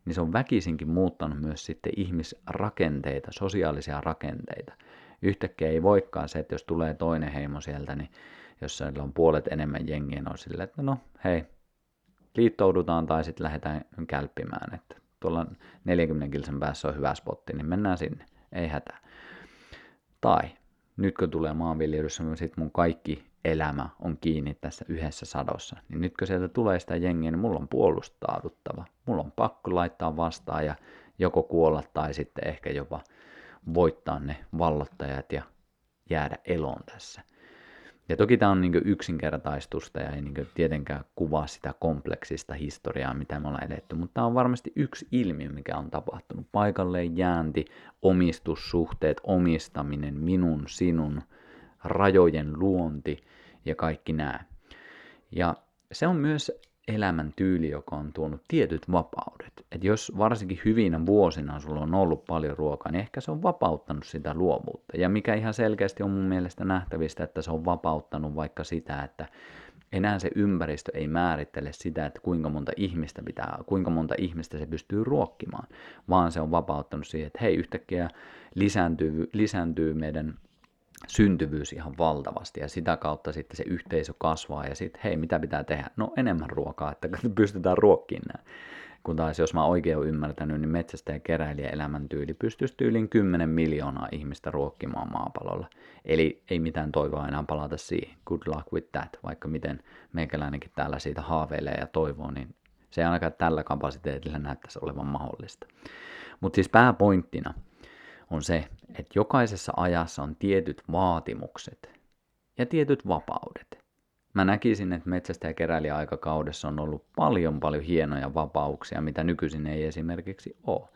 niin se on väkisinkin muuttanut myös sitten ihmisrakenteita, sosiaalisia rakenteita. Yhtäkkiä ei voikaan se, että jos tulee toinen heimo sieltä, niin jos siellä on puolet enemmän jengiä, niin on silleen, että no hei, liittoudutaan tai sitten lähdetään kälppimään, että tuolla 40 kilsan päässä on hyvä spotti, niin mennään sinne, ei hätää. Tai nyt kun tulee maanviljelyssä, niin sit mun kaikki elämä on kiinni tässä yhdessä sadossa. Niin nyt kun sieltä tulee sitä jengiä, niin mulla on puolustauduttava. Mulla on pakko laittaa vastaan ja joko kuolla tai sitten ehkä jopa voittaa ne vallottajat ja jäädä eloon tässä. Ja toki tämä on niin yksinkertaistusta ja ei niin tietenkään kuvaa sitä kompleksista historiaa, mitä me ollaan edetty, mutta tämä on varmasti yksi ilmiö, mikä on tapahtunut. Paikalleen jäänti, omistussuhteet, omistaminen, minun, sinun, rajojen luonti ja kaikki nämä. Ja se on myös elämän tyyli, joka on tuonut tietyt vapaudet. Et jos varsinkin hyvinä vuosina sulla on ollut paljon ruokaa, niin ehkä se on vapauttanut sitä luovuutta. Ja mikä ihan selkeästi on mun mielestä nähtävistä, että se on vapauttanut vaikka sitä, että enää se ympäristö ei määrittele sitä, että kuinka monta ihmistä pitää, kuinka monta ihmistä se pystyy ruokkimaan, vaan se on vapauttanut siihen, että hei, yhtäkkiä lisääntyy, lisääntyy meidän syntyvyys ihan valtavasti ja sitä kautta sitten se yhteisö kasvaa ja sitten hei, mitä pitää tehdä? No enemmän ruokaa, että pystytään ruokkiin nämä. Kun taas jos mä oikein olen ymmärtänyt, niin metsästä ja keräilijä elämäntyyli pystyisi tyyliin 10 miljoonaa ihmistä ruokkimaan maapallolla. Eli ei mitään toivoa enää palata siihen. Good luck with that. Vaikka miten meikäläinenkin täällä siitä haaveilee ja toivoo, niin se ei ainakaan tällä kapasiteetilla näyttäisi olevan mahdollista. Mutta siis pääpointtina – on se, että jokaisessa ajassa on tietyt vaatimukset ja tietyt vapaudet. Mä näkisin, että metsästä ja keräilijäaikakaudessa on ollut paljon paljon hienoja vapauksia, mitä nykyisin ei esimerkiksi ole.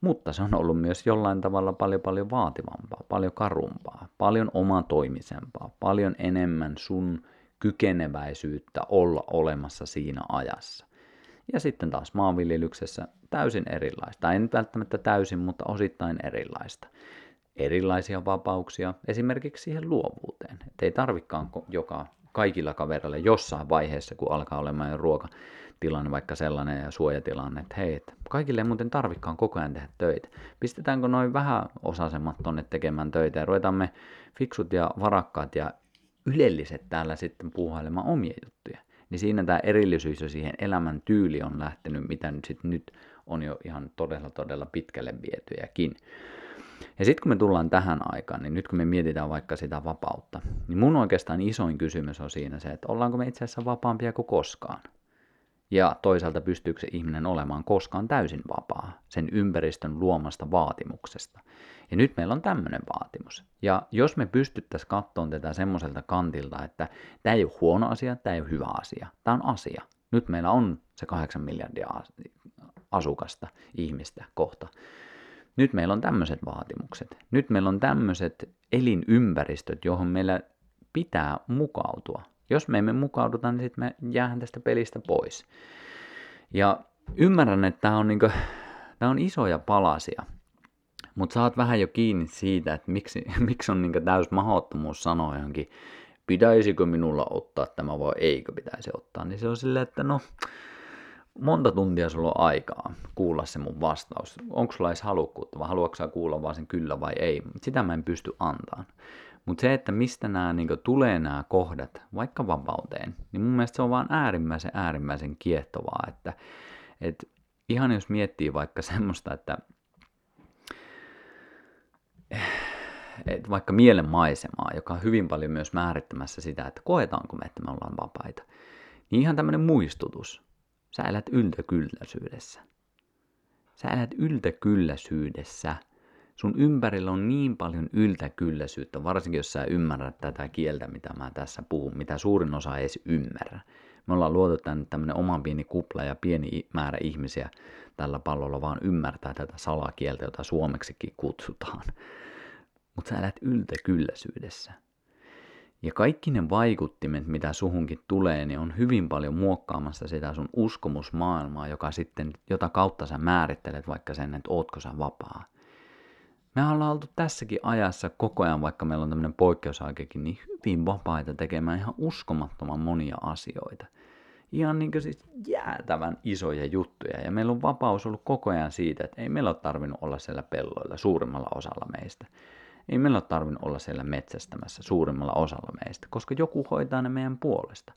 Mutta se on ollut myös jollain tavalla paljon paljon vaativampaa, paljon karumpaa, paljon omatoimisempaa, paljon enemmän sun kykeneväisyyttä olla olemassa siinä ajassa. Ja sitten taas maanviljelyksessä täysin erilaista. Ei nyt välttämättä täysin, mutta osittain erilaista. Erilaisia vapauksia esimerkiksi siihen luovuuteen. Että ei tarvikaan joka kaikilla kavereilla jossain vaiheessa, kun alkaa olemaan jo ruokatilanne, vaikka sellainen ja suojatilanne, että hei, että kaikille ei muuten tarvikaan koko ajan tehdä töitä. Pistetäänkö noin vähän osasemmat tonne tekemään töitä ja ruvetaan me fiksut ja varakkaat ja ylelliset täällä sitten puuhailemaan omia juttuja niin siinä tämä erillisyys ja siihen elämän tyyli on lähtenyt, mitä nyt, sit nyt on jo ihan todella todella pitkälle vietyjäkin. Ja sitten kun me tullaan tähän aikaan, niin nyt kun me mietitään vaikka sitä vapautta, niin mun oikeastaan isoin kysymys on siinä se, että ollaanko me itse asiassa vapaampia kuin koskaan. Ja toisaalta pystyykö se ihminen olemaan koskaan täysin vapaa sen ympäristön luomasta vaatimuksesta. Ja nyt meillä on tämmöinen vaatimus. Ja jos me pystyttäisiin katsomaan tätä semmoiselta kantilta, että tämä ei ole huono asia, tämä ei ole hyvä asia, tämä on asia. Nyt meillä on se kahdeksan miljardia asukasta, ihmistä kohta. Nyt meillä on tämmöiset vaatimukset. Nyt meillä on tämmöiset elinympäristöt, johon meillä pitää mukautua. Jos me emme mukauduta, niin sitten me jäähän tästä pelistä pois. Ja ymmärrän, että tämä on, niinku, on isoja palasia, mutta saat vähän jo kiinni siitä, että miksi, miksi on niinku täys mahdottomuus sanoa johonkin, pitäisikö minulla ottaa tämä vai eikö pitäisi ottaa, niin se on silleen, että no, monta tuntia sulla on aikaa kuulla se mun vastaus. Onko sulla edes halukkuutta vai haluatko sä kuulla vaan sen kyllä vai ei. Sitä mä en pysty antamaan. Mutta se, että mistä nämä niin tulee nämä kohdat, vaikka vapauteen, niin mun mielestä se on vaan äärimmäisen äärimmäisen kiehtovaa, että et ihan jos miettii vaikka semmoista, että et vaikka mielen maisemaa, joka on hyvin paljon myös määrittämässä sitä, että koetaanko me, että me ollaan vapaita, niin ihan tämmöinen muistutus. Sä elät yltäkylläisyydessä. Sä elät yltäkylläisyydessä – sun ympärillä on niin paljon yltäkylläisyyttä, varsinkin jos sä ymmärrät tätä kieltä, mitä mä tässä puhun, mitä suurin osa ei edes ymmärrä. Me ollaan luotu tänne tämmöinen oman pieni kupla ja pieni määrä ihmisiä tällä pallolla vaan ymmärtää tätä salakieltä, jota suomeksikin kutsutaan. Mutta sä elät yltäkylläisyydessä. Ja kaikki ne vaikuttimet, mitä suhunkin tulee, niin on hyvin paljon muokkaamassa sitä sun uskomusmaailmaa, joka sitten, jota kautta sä määrittelet vaikka sen, että ootko sä vapaa. Me ollaan oltu tässäkin ajassa koko ajan, vaikka meillä on tämmöinen poikkeusaikakin, niin hyvin vapaita tekemään ihan uskomattoman monia asioita. Ihan niin siis jäätävän isoja juttuja. Ja meillä on vapaus ollut koko ajan siitä, että ei meillä ole tarvinnut olla siellä pelloilla suurimmalla osalla meistä. Ei meillä ole tarvinnut olla siellä metsästämässä suurimmalla osalla meistä, koska joku hoitaa ne meidän puolesta.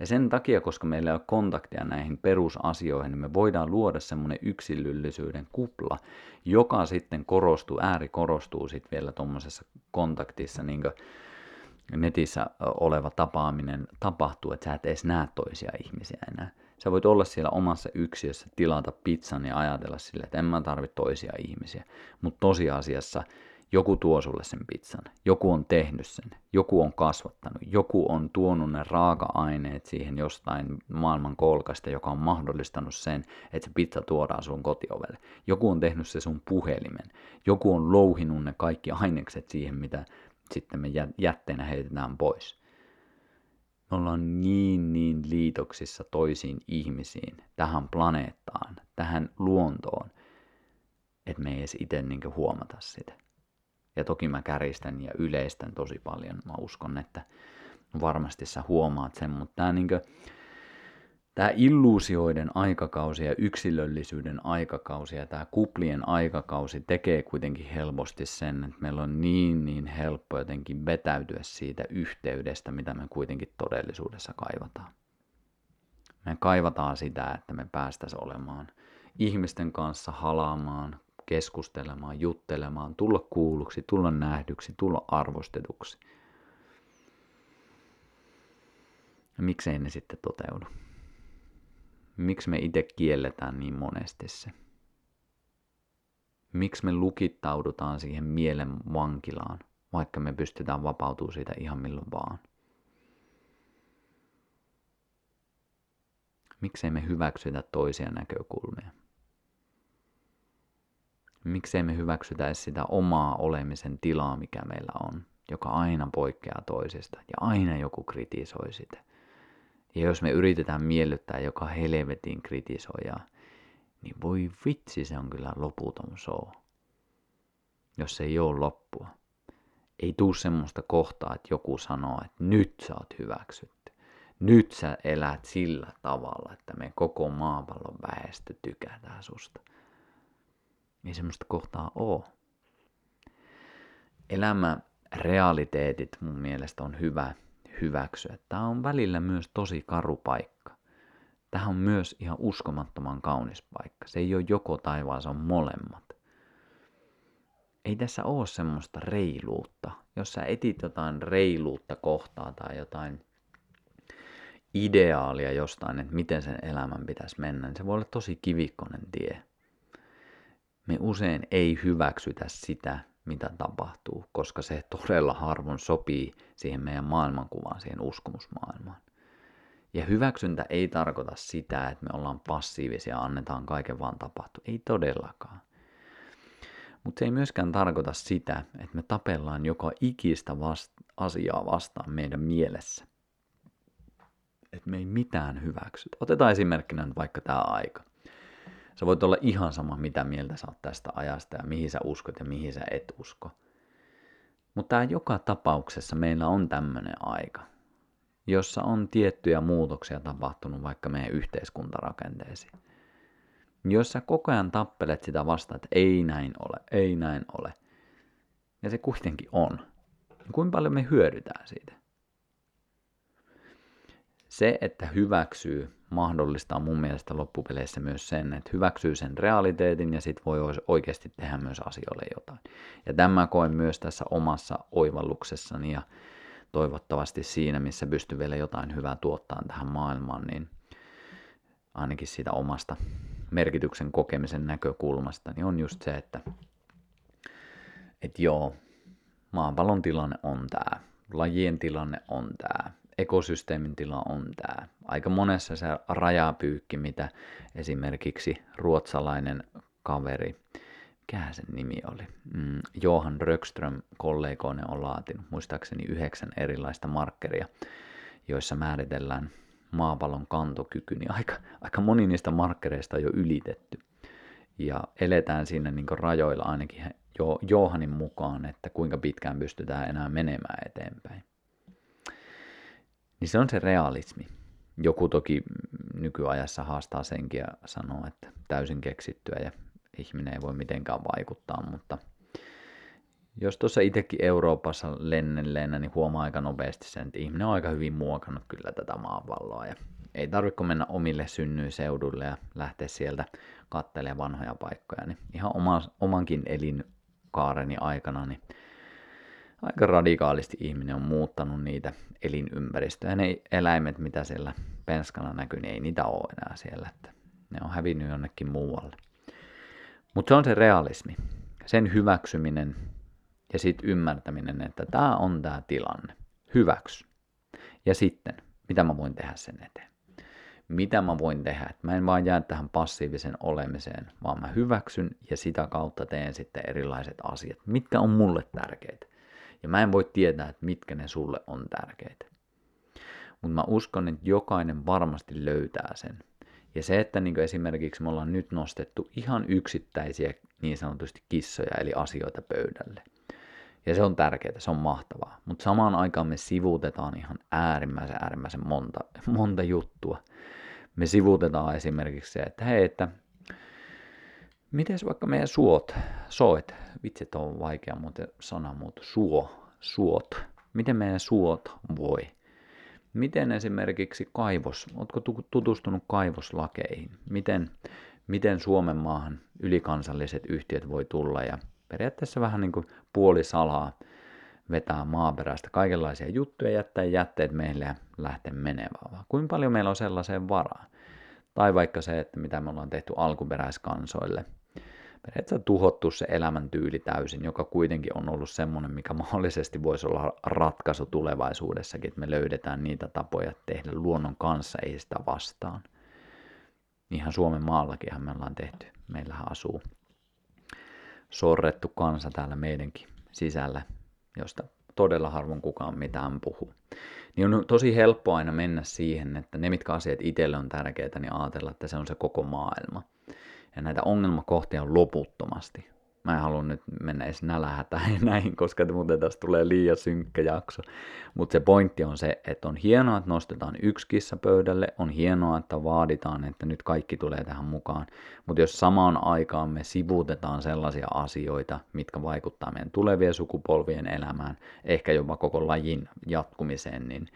Ja sen takia, koska meillä ei ole kontaktia näihin perusasioihin, niin me voidaan luoda semmoinen yksilöllisyyden kupla, joka sitten korostuu, ääri korostuu sitten vielä tuommoisessa kontaktissa, niin kuin netissä oleva tapaaminen tapahtuu, että sä et edes näe toisia ihmisiä enää. Sä voit olla siellä omassa yksiössä, tilata pizzan ja ajatella sille, että en mä tarvitse toisia ihmisiä. Mutta tosiasiassa joku tuo sulle sen pizzan, joku on tehnyt sen, joku on kasvattanut, joku on tuonut ne raaka-aineet siihen jostain maailman kolkasta, joka on mahdollistanut sen, että se pizza tuodaan sun kotiovelle. Joku on tehnyt se sun puhelimen, joku on louhinut ne kaikki ainekset siihen, mitä sitten me jätteenä heitetään pois. Me ollaan niin niin liitoksissa toisiin ihmisiin, tähän planeettaan, tähän luontoon, että me ei edes itse niin huomata sitä. Ja toki mä käristän ja yleistän tosi paljon. Mä uskon, että varmasti sä huomaat sen, mutta tämä niinkö, tämä illuusioiden aikakausi ja yksilöllisyyden aikakausi ja tämä kuplien aikakausi tekee kuitenkin helposti sen, että meillä on niin niin helppo jotenkin vetäytyä siitä yhteydestä, mitä me kuitenkin todellisuudessa kaivataan. Me kaivataan sitä, että me päästäisiin olemaan ihmisten kanssa halaamaan, keskustelemaan, juttelemaan, tulla kuulluksi, tulla nähdyksi, tulla arvostetuksi. Ja miksei ne sitten toteudu? Miksi me itse kielletään niin monesti se? Miksi me lukittaudutaan siihen mielen vankilaan, vaikka me pystytään vapautumaan siitä ihan milloin vaan? Miksei me hyväksytä toisia näkökulmia? Miksei me hyväksytä edes sitä omaa olemisen tilaa, mikä meillä on, joka aina poikkeaa toisesta ja aina joku kritisoi sitä. Ja jos me yritetään miellyttää joka helvetin kritisoijaa, niin voi vitsi, se on kyllä loputon show. Jos ei ole loppua. Ei tuu semmoista kohtaa, että joku sanoo, että nyt sä oot hyväksytty. Nyt sä elät sillä tavalla, että me koko maapallon väestö tykätään susta. Ei semmoista kohtaa oo. Elämä realiteetit mun mielestä on hyvä hyväksyä. Tämä on välillä myös tosi karu paikka. Tämä on myös ihan uskomattoman kaunis paikka. Se ei ole joko tai, vaan se on molemmat. Ei tässä ole semmoista reiluutta. Jos sä etit jotain reiluutta kohtaa tai jotain ideaalia jostain, että miten sen elämän pitäisi mennä, niin se voi olla tosi kivikkonen tie. Me usein ei hyväksytä sitä, mitä tapahtuu, koska se todella harvoin sopii siihen meidän maailmankuvaan, siihen uskomusmaailmaan. Ja hyväksyntä ei tarkoita sitä, että me ollaan passiivisia ja annetaan kaiken vaan tapahtua. Ei todellakaan. Mutta se ei myöskään tarkoita sitä, että me tapellaan joka ikistä vast- asiaa vastaan meidän mielessä. Että me ei mitään hyväksytä. Otetaan esimerkkinä nyt vaikka tämä aika. Sä voit olla ihan sama, mitä mieltä sä oot tästä ajasta ja mihin sä uskot ja mihin sä et usko. Mutta joka tapauksessa meillä on tämmöinen aika, jossa on tiettyjä muutoksia tapahtunut vaikka meidän yhteiskuntarakenteisiin. Jos sä koko ajan tappelet sitä vastaan, että ei näin ole, ei näin ole, ja se kuitenkin on, niin kuinka paljon me hyödytään siitä? Se, että hyväksyy, mahdollistaa mun mielestä loppupeleissä myös sen, että hyväksyy sen realiteetin ja sitten voi oikeasti tehdä myös asioille jotain. Ja tämä koen myös tässä omassa oivalluksessani ja toivottavasti siinä, missä pystyn vielä jotain hyvää tuottaa tähän maailmaan, niin ainakin siitä omasta merkityksen kokemisen näkökulmasta, niin on just se, että et joo, maapallon tilanne on tämä, lajien tilanne on tämä, ekosysteemin tila on tämä. Aika monessa se rajapyykki, mitä esimerkiksi ruotsalainen kaveri, mikä sen nimi oli, mm, Johan Rökström kollegoinen on laatinut, muistaakseni yhdeksän erilaista markkeria, joissa määritellään maapallon kantokyky, niin aika, aika moni niistä markkereista on jo ylitetty. Ja eletään siinä niin rajoilla ainakin jo, Johanin mukaan, että kuinka pitkään pystytään enää menemään eteenpäin. Niin se on se realismi. Joku toki nykyajassa haastaa senkin ja sanoo, että täysin keksittyä ja ihminen ei voi mitenkään vaikuttaa, mutta jos tuossa itsekin Euroopassa lennelleenä, niin huomaa aika nopeasti sen, että ihminen on aika hyvin muokannut kyllä tätä maapalloa ja ei tarvitse mennä omille synnyinseudulle ja lähteä sieltä kattelemaan vanhoja paikkoja, niin ihan oma, omankin elinkaareni aikana niin aika radikaalisti ihminen on muuttanut niitä elinympäristöjä. Ne eläimet, mitä siellä penskana näkyy, niin ei niitä ole enää siellä. Että ne on hävinnyt jonnekin muualle. Mutta se on se realismi, sen hyväksyminen ja sitten ymmärtäminen, että tämä on tämä tilanne. Hyväksy. Ja sitten, mitä mä voin tehdä sen eteen? Mitä mä voin tehdä? Että mä en vaan jää tähän passiivisen olemiseen, vaan mä hyväksyn ja sitä kautta teen sitten erilaiset asiat, mitkä on mulle tärkeitä. Ja mä en voi tietää, että mitkä ne sulle on tärkeitä. Mutta mä uskon, että jokainen varmasti löytää sen. Ja se, että niin esimerkiksi me ollaan nyt nostettu ihan yksittäisiä niin sanotusti kissoja eli asioita pöydälle. Ja se on tärkeää, se on mahtavaa. Mutta samaan aikaan me sivuutetaan ihan äärimmäisen äärimmäisen monta, monta juttua. Me sivuutetaan esimerkiksi se, että hei, että miten vaikka meidän suot, soit, vitsit on vaikea muuten sanamuoto, suo, suot, miten meidän suot voi? Miten esimerkiksi kaivos, oletko tutustunut kaivoslakeihin? Miten, miten Suomen maahan ylikansalliset yhtiöt voi tulla ja periaatteessa vähän niin kuin puolisalaa vetää maaperästä kaikenlaisia juttuja, jättää jätteet meille ja lähteä menevään. Kuinka paljon meillä on sellaiseen varaa? Tai vaikka se, että mitä me ollaan tehty alkuperäiskansoille. Periaatteessa tuhottu se elämäntyyli täysin, joka kuitenkin on ollut semmoinen, mikä mahdollisesti voisi olla ratkaisu tulevaisuudessakin, että me löydetään niitä tapoja tehdä luonnon kanssa, ei sitä vastaan. Ihan Suomen maallakin me ollaan tehty. Meillähän asuu sorrettu kansa täällä meidänkin sisällä, josta todella harvoin kukaan mitään puhuu. Niin on tosi helppo aina mennä siihen, että ne mitkä asiat itselle on tärkeitä, niin ajatella, että se on se koko maailma. Ja näitä ongelmakohtia on loputtomasti. Mä en halua nyt mennä edes nälähätään näihin, koska muuten tästä tulee liian synkkä jakso. Mutta se pointti on se, että on hienoa, että nostetaan yksi kissa pöydälle, on hienoa, että vaaditaan, että nyt kaikki tulee tähän mukaan. Mutta jos samaan aikaan me sivuutetaan sellaisia asioita, mitkä vaikuttaa meidän tulevien sukupolvien elämään, ehkä jopa koko lajin jatkumiseen, niin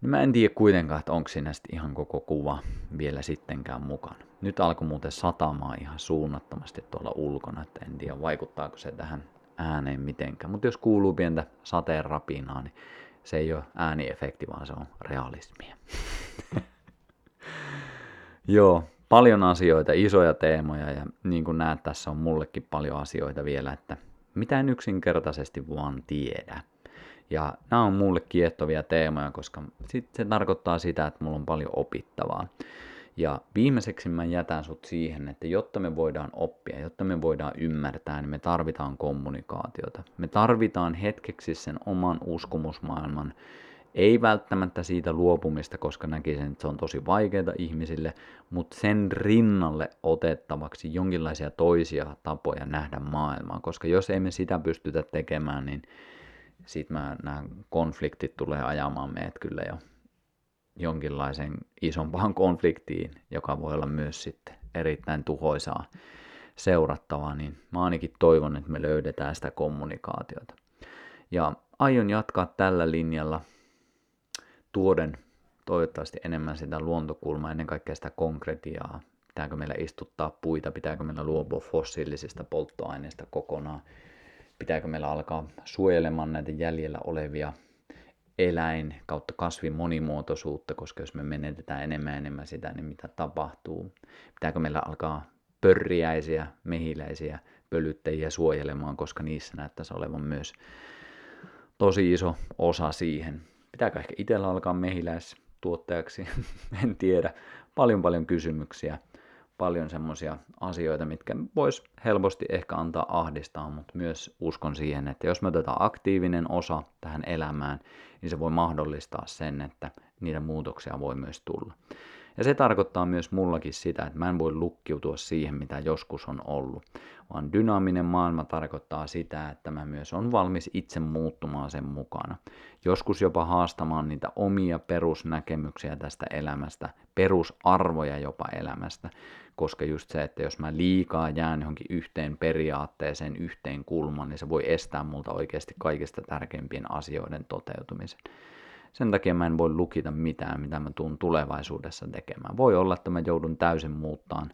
niin mä en tiedä kuitenkaan, että onko siinä ihan koko kuva vielä sittenkään mukana. Nyt alkoi muuten satamaan ihan suunnattomasti tuolla ulkona, että en tiedä vaikuttaako se tähän ääneen mitenkään. Mutta jos kuuluu pientä sateen rapinaa, niin Se ei ole ääniefekti, vaan se on realismia. Joo, paljon asioita, isoja teemoja ja niin kuin näet, tässä on mullekin paljon asioita vielä, että mitä en yksinkertaisesti vaan tiedä. Ja nämä on mulle kiehtovia teemoja, koska sit se tarkoittaa sitä, että mulla on paljon opittavaa. Ja viimeiseksi mä jätän sut siihen, että jotta me voidaan oppia, jotta me voidaan ymmärtää, niin me tarvitaan kommunikaatiota. Me tarvitaan hetkeksi sen oman uskomusmaailman, ei välttämättä siitä luopumista, koska näkisin, että se on tosi vaikeaa ihmisille, mutta sen rinnalle otettavaksi jonkinlaisia toisia tapoja nähdä maailmaa, koska jos emme sitä pystytä tekemään, niin sitten nämä konfliktit tulee ajamaan meidät kyllä jo jonkinlaisen isompaan konfliktiin, joka voi olla myös sitten erittäin tuhoisaa seurattavaa, niin mä ainakin toivon, että me löydetään sitä kommunikaatiota. Ja aion jatkaa tällä linjalla tuoden toivottavasti enemmän sitä luontokulmaa, ennen kaikkea sitä konkretiaa. Pitääkö meillä istuttaa puita, pitääkö meillä luopua fossiilisista polttoaineista kokonaan, pitääkö meillä alkaa suojelemaan näitä jäljellä olevia eläin kautta kasvin monimuotoisuutta, koska jos me menetetään enemmän ja enemmän sitä, niin mitä tapahtuu? Pitääkö meillä alkaa pörriäisiä, mehiläisiä, pölyttäjiä suojelemaan, koska niissä näyttäisi olevan myös tosi iso osa siihen. Pitääkö ehkä itsellä alkaa mehiläistuottajaksi? en tiedä. Paljon paljon kysymyksiä paljon semmoisia asioita, mitkä vois helposti ehkä antaa ahdistaa, mutta myös uskon siihen, että jos me otetaan aktiivinen osa tähän elämään, niin se voi mahdollistaa sen, että niitä muutoksia voi myös tulla. Ja se tarkoittaa myös mullakin sitä, että mä en voi lukkiutua siihen, mitä joskus on ollut, vaan dynaaminen maailma tarkoittaa sitä, että mä myös on valmis itse muuttumaan sen mukana. Joskus jopa haastamaan niitä omia perusnäkemyksiä tästä elämästä, perusarvoja jopa elämästä, koska just se, että jos mä liikaa jään johonkin yhteen periaatteeseen, yhteen kulmaan, niin se voi estää multa oikeasti kaikista tärkeimpien asioiden toteutumisen. Sen takia mä en voi lukita mitään, mitä mä tuun tulevaisuudessa tekemään. Voi olla, että mä joudun täysin muuttaan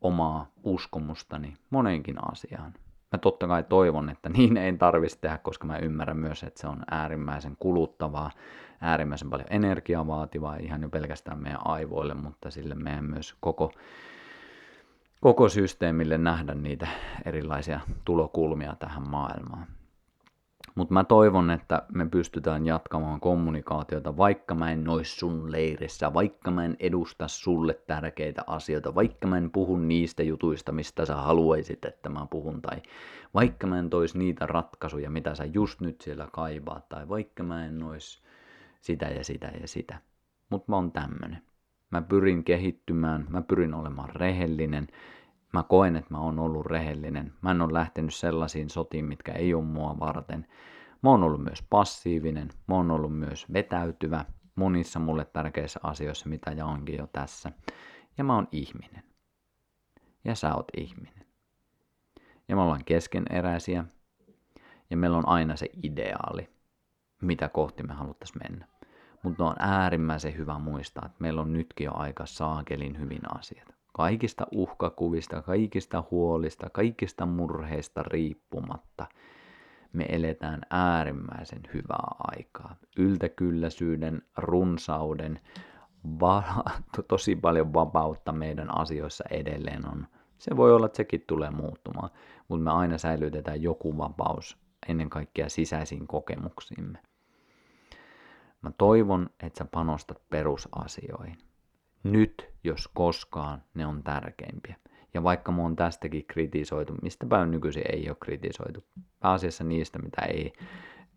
omaa uskomustani moneenkin asiaan. Mä totta kai toivon, että niin ei tarvitsisi tehdä, koska mä ymmärrän myös, että se on äärimmäisen kuluttavaa, äärimmäisen paljon energiaa vaativaa, ihan jo pelkästään meidän aivoille, mutta sille meidän myös koko, koko systeemille nähdä niitä erilaisia tulokulmia tähän maailmaan. Mutta mä toivon, että me pystytään jatkamaan kommunikaatiota, vaikka mä en nois sun leirissä, vaikka mä en edusta sulle tärkeitä asioita, vaikka mä en puhu niistä jutuista, mistä sä haluaisit, että mä puhun, tai vaikka mä en tois niitä ratkaisuja, mitä sä just nyt siellä kaipaat, tai vaikka mä en nois sitä ja sitä ja sitä. Mutta mä oon tämmönen. Mä pyrin kehittymään, mä pyrin olemaan rehellinen, Mä koen, että mä oon ollut rehellinen. Mä en ole lähtenyt sellaisiin sotiin, mitkä ei ole mua varten. Mä oon ollut myös passiivinen. Mä oon ollut myös vetäytyvä monissa mulle tärkeissä asioissa, mitä jaankin jo tässä. Ja mä oon ihminen. Ja sä oot ihminen. Ja me ollaan keskeneräisiä. Ja meillä on aina se ideaali, mitä kohti me haluttaisiin mennä. Mutta on äärimmäisen hyvä muistaa, että meillä on nytkin jo aika saakelin hyvin asiat kaikista uhkakuvista, kaikista huolista, kaikista murheista riippumatta me eletään äärimmäisen hyvää aikaa. Yltäkylläisyyden, runsauden, va- tosi paljon vapautta meidän asioissa edelleen on. Se voi olla, että sekin tulee muuttumaan, mutta me aina säilytetään joku vapaus ennen kaikkea sisäisiin kokemuksiimme. Mä toivon, että sä panostat perusasioihin. Nyt, jos koskaan, ne on tärkeimpiä. Ja vaikka mua on tästäkin kritisoitu, mistä päin nykyisin ei ole kritisoitu, pääasiassa niistä, mitä ei,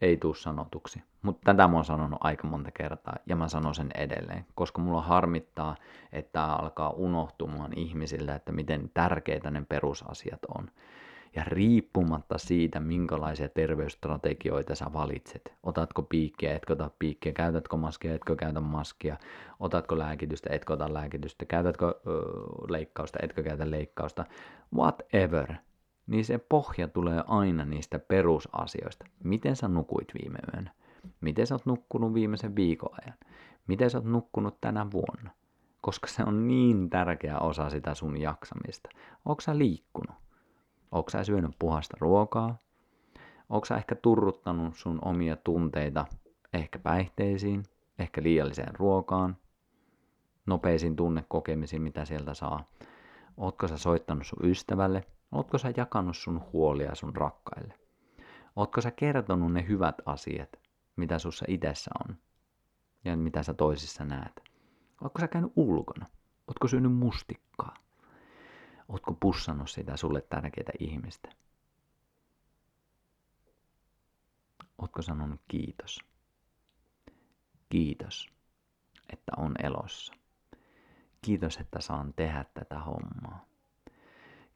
ei tule sanotuksi. Mutta tätä mä oon sanonut aika monta kertaa ja mä sanon sen edelleen, koska mulla harmittaa, että alkaa unohtumaan ihmisille, että miten tärkeitä ne perusasiat on ja riippumatta siitä, minkälaisia terveysstrategioita sä valitset. Otatko piikkiä, etkö ota piikkiä, käytätkö maskia, etkö käytä maskia, otatko lääkitystä, etkö ota lääkitystä, käytätkö ö, leikkausta, etkö käytä leikkausta, whatever. Niin se pohja tulee aina niistä perusasioista. Miten sä nukuit viime yönä? Miten sä oot nukkunut viimeisen viikon ajan? Miten sä oot nukkunut tänä vuonna? Koska se on niin tärkeä osa sitä sun jaksamista. Onko sä liikkunut? Onko sä syönyt puhasta ruokaa? Onko sä ehkä turruttanut sun omia tunteita Ehkä päihteisiin, ehkä liialliseen ruokaan, nopeisiin tunnekokemisiin, mitä sieltä saa. Ootko sä soittanut sun ystävälle? Ootko sä jakanut sun huolia sun rakkaille? Ootko sä kertonut ne hyvät asiat, mitä sussa itsessä on ja mitä sä toisissa näet? Ootko sä käynyt ulkona? Ootko syönyt mustikkaa? Ootko pussannut sitä sulle tärkeitä ihmistä? Ootko sanonut kiitos? Kiitos, että on elossa. Kiitos, että saan tehdä tätä hommaa.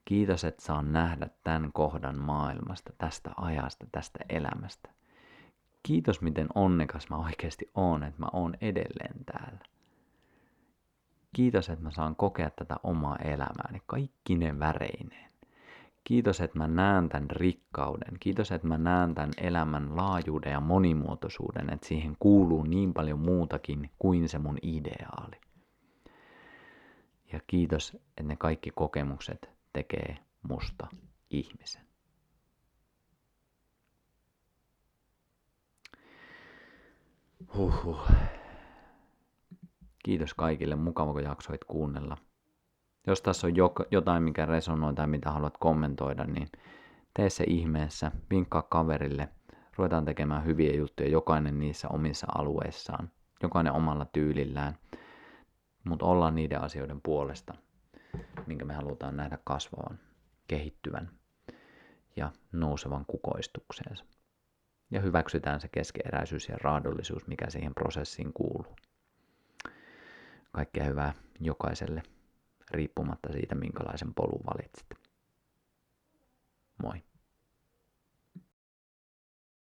Kiitos, että saan nähdä tämän kohdan maailmasta, tästä ajasta, tästä elämästä. Kiitos, miten onnekas mä oikeasti oon, että mä oon edelleen täällä. Kiitos, että mä saan kokea tätä omaa elämääni kaikki ne väreineen. Kiitos, että mä näen tämän rikkauden. Kiitos, että mä näen tämän elämän laajuuden ja monimuotoisuuden, että siihen kuuluu niin paljon muutakin kuin se mun ideaali. Ja kiitos, että ne kaikki kokemukset tekee musta ihmisen. Huhhuh. Kiitos kaikille, mukava kun jaksoit kuunnella. Jos tässä on jotain, mikä resonoi tai mitä haluat kommentoida, niin tee se ihmeessä, vinkkaa kaverille. Ruvetaan tekemään hyviä juttuja, jokainen niissä omissa alueissaan, jokainen omalla tyylillään. Mutta ollaan niiden asioiden puolesta, minkä me halutaan nähdä kasvavan, kehittyvän ja nousevan kukoistukseensa. Ja hyväksytään se keskeeräisyys ja raadollisuus, mikä siihen prosessiin kuuluu. Kaikkea hyvää jokaiselle, riippumatta siitä, minkälaisen polun valitsit. Moi.